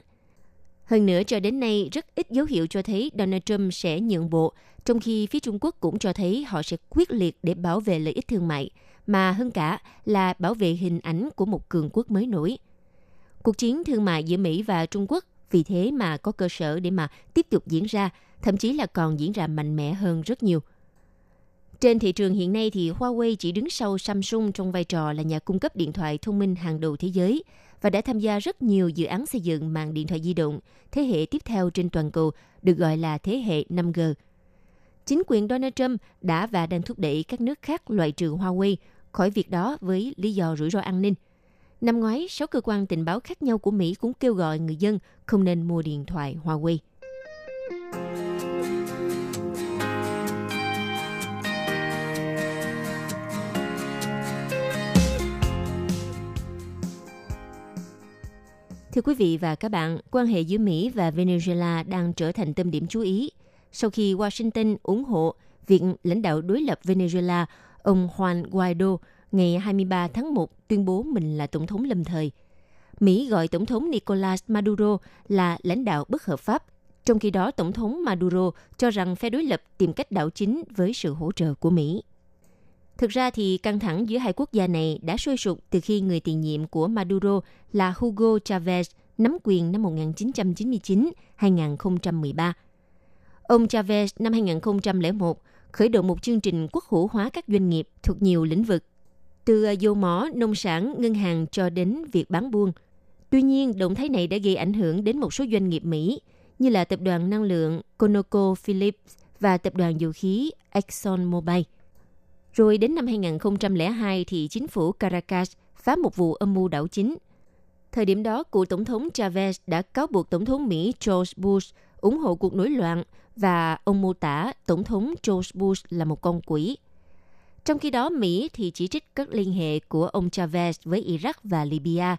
Hơn nữa, cho đến nay, rất ít dấu hiệu cho thấy Donald Trump sẽ nhượng bộ, trong khi phía Trung Quốc cũng cho thấy họ sẽ quyết liệt để bảo vệ lợi ích thương mại, mà hơn cả là bảo vệ hình ảnh của một cường quốc mới nổi. Cuộc chiến thương mại giữa Mỹ và Trung Quốc vì thế mà có cơ sở để mà tiếp tục diễn ra, thậm chí là còn diễn ra mạnh mẽ hơn rất nhiều. Trên thị trường hiện nay thì Huawei chỉ đứng sau Samsung trong vai trò là nhà cung cấp điện thoại thông minh hàng đầu thế giới và đã tham gia rất nhiều dự án xây dựng mạng điện thoại di động thế hệ tiếp theo trên toàn cầu được gọi là thế hệ 5G. Chính quyền Donald Trump đã và đang thúc đẩy các nước khác loại trừ Huawei khỏi việc đó với lý do rủi ro an ninh. Năm ngoái, sáu cơ quan tình báo khác nhau của Mỹ cũng kêu gọi người dân không nên mua điện thoại Huawei. Thưa quý vị và các bạn, quan hệ giữa Mỹ và Venezuela đang trở thành tâm điểm chú ý sau khi Washington ủng hộ việc lãnh đạo đối lập Venezuela, ông Juan Guaido, ngày 23 tháng 1 tuyên bố mình là tổng thống lâm thời. Mỹ gọi tổng thống Nicolas Maduro là lãnh đạo bất hợp pháp, Trong khi đó, Tổng thống Maduro cho rằng phe đối lập tìm cách đảo chính với sự hỗ trợ của Mỹ. Thực ra thì căng thẳng giữa hai quốc gia này đã sôi sục từ khi người tiền nhiệm của Maduro là Hugo Chavez nắm quyền năm 1999-2013. Ông Chavez năm 2001 khởi động một chương trình quốc hữu hóa các doanh nghiệp thuộc nhiều lĩnh vực, từ à, dầu mỏ, nông sản, ngân hàng cho đến việc bán buôn. Tuy nhiên, động thái này đã gây ảnh hưởng đến một số doanh nghiệp Mỹ, như là tập đoàn năng lượng ConocoPhillips và tập đoàn dầu khí ExxonMobil. Rồi đến năm 2002 thì chính phủ Caracas phá một vụ âm mưu đảo chính. Thời điểm đó, cựu tổng thống Chavez đã cáo buộc tổng thống Mỹ George Bush ủng hộ cuộc nổi loạn và ông mô tả tổng thống George Bush là một con quỷ. Trong khi đó, Mỹ thì chỉ trích các liên hệ của ông Chavez với Iraq và Libya,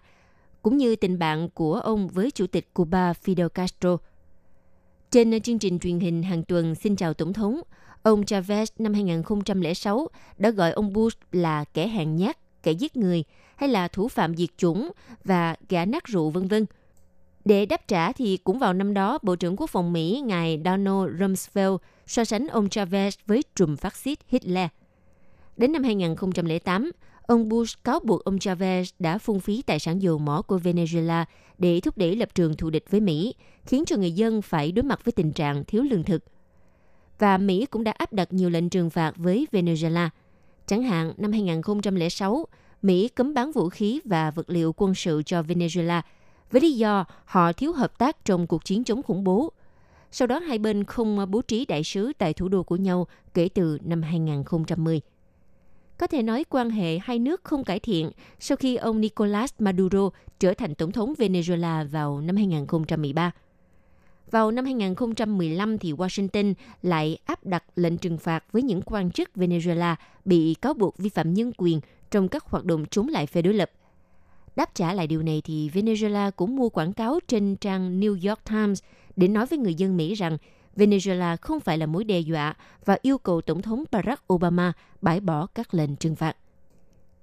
cũng như tình bạn của ông với chủ tịch Cuba Fidel Castro. Trên chương trình truyền hình hàng tuần Xin chào Tổng thống, ông Chavez năm 2006 đã gọi ông Bush là kẻ hèn nhát, kẻ giết người hay là thủ phạm diệt chủng và gã nát rượu vân vân. Để đáp trả thì cũng vào năm đó, Bộ trưởng Quốc phòng Mỹ ngài Donald Rumsfeld so sánh ông Chavez với trùm phát xít Hitler. Đến năm 2008, ông Bush cáo buộc ông Chavez đã phung phí tài sản dầu mỏ của Venezuela để thúc đẩy lập trường thù địch với Mỹ, khiến cho người dân phải đối mặt với tình trạng thiếu lương thực. Và Mỹ cũng đã áp đặt nhiều lệnh trừng phạt với Venezuela. Chẳng hạn, năm 2006, Mỹ cấm bán vũ khí và vật liệu quân sự cho Venezuela với lý do họ thiếu hợp tác trong cuộc chiến chống khủng bố. Sau đó hai bên không bố trí đại sứ tại thủ đô của nhau kể từ năm 2010. Có thể nói quan hệ hai nước không cải thiện sau khi ông Nicolas Maduro trở thành tổng thống Venezuela vào năm 2013. Vào năm 2015 thì Washington lại áp đặt lệnh trừng phạt với những quan chức Venezuela bị cáo buộc vi phạm nhân quyền trong các hoạt động chống lại phe đối lập. Đáp trả lại điều này thì Venezuela cũng mua quảng cáo trên trang New York Times để nói với người dân Mỹ rằng Venezuela không phải là mối đe dọa và yêu cầu Tổng thống Barack Obama bãi bỏ các lệnh trừng phạt.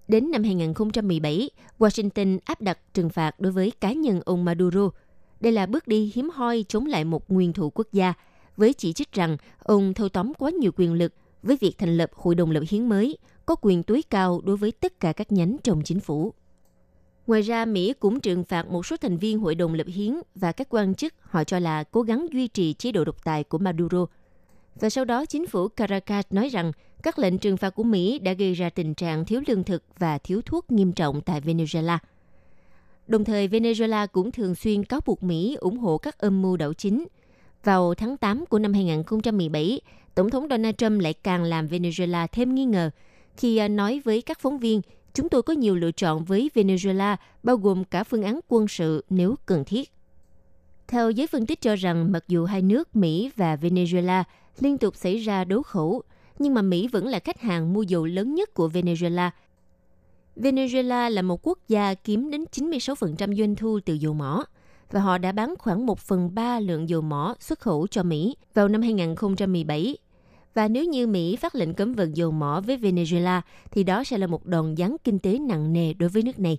Đến năm 2017, Washington áp đặt trừng phạt đối với cá nhân ông Maduro. Đây là bước đi hiếm hoi chống lại một nguyên thủ quốc gia, với chỉ trích rằng ông thâu tóm quá nhiều quyền lực với việc thành lập Hội đồng lập hiến mới, có quyền tối cao đối với tất cả các nhánh trong chính phủ. Ngoài ra, Mỹ cũng trừng phạt một số thành viên Hội đồng lập hiến và các quan chức họ cho là cố gắng duy trì chế độ độc tài của Maduro. Và sau đó, chính phủ Caracas nói rằng các lệnh trừng phạt của Mỹ đã gây ra tình trạng thiếu lương thực và thiếu thuốc nghiêm trọng tại Venezuela. Đồng thời, Venezuela cũng thường xuyên cáo buộc Mỹ ủng hộ các âm mưu đảo chính. Vào tháng 8 của năm 2017, Tổng thống Donald Trump lại càng làm Venezuela thêm nghi ngờ khi à, nói với các phóng viên chúng tôi có nhiều lựa chọn với Venezuela, bao gồm cả phương án quân sự nếu cần thiết. Theo giới phân tích cho rằng, mặc dù hai nước Mỹ và Venezuela liên tục xảy ra đấu khẩu, nhưng mà Mỹ vẫn là khách hàng mua dầu lớn nhất của Venezuela. Venezuela là một quốc gia kiếm đến 96% doanh thu từ dầu mỏ, và họ đã bán khoảng 1 phần 3 lượng dầu mỏ xuất khẩu cho Mỹ vào năm 2017 và nếu như Mỹ phát lệnh cấm vận dầu mỏ với Venezuela, thì đó sẽ là một đòn giáng kinh tế nặng nề đối với nước này.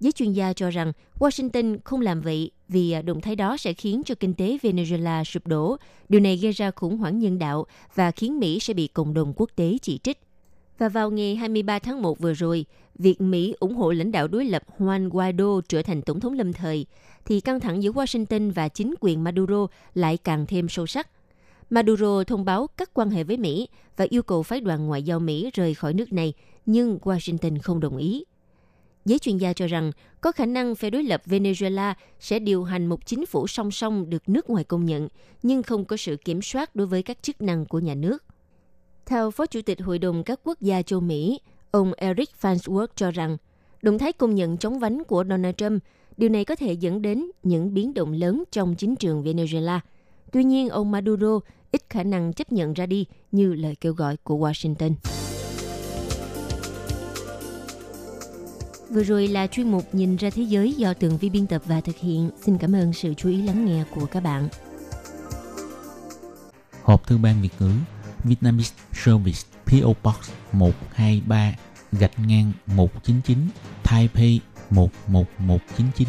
Giới chuyên gia cho rằng Washington không làm vậy vì à, động thái đó sẽ khiến cho kinh tế Venezuela sụp đổ. Điều này gây ra khủng hoảng nhân đạo và khiến Mỹ sẽ bị cộng đồng quốc tế chỉ trích. Và vào ngày 23 tháng 1 vừa rồi, việc Mỹ ủng hộ lãnh đạo đối lập Juan Guaido trở thành tổng thống lâm thời, thì căng thẳng giữa Washington và chính quyền Maduro lại càng thêm sâu sắc. Maduro thông báo cắt quan hệ với Mỹ và yêu cầu phái đoàn ngoại giao Mỹ rời khỏi nước này, nhưng Washington không đồng ý. Giới chuyên gia cho rằng có khả năng phe đối lập Venezuela sẽ điều hành một chính phủ song song được nước ngoài công nhận, nhưng không có sự kiểm soát đối với các chức năng của nhà nước. Theo Phó Chủ tịch Hội đồng các quốc gia châu Mỹ, ông Eric Farnsworth cho rằng, động thái công nhận chống vánh của Donald Trump, điều này có thể dẫn đến những biến động lớn trong chính trường Venezuela. Tuy nhiên, ông Maduro ít khả năng chấp nhận ra đi như lời kêu gọi của Washington. Vừa rồi là chuyên mục Nhìn ra thế giới do Tường Vi biên tập và thực hiện. Xin cảm ơn sự chú ý lắng nghe của các bạn. Hộp thư ban Việt ngữ Vietnamese Service PO Box 123 gạch ngang 199 Taipei 11199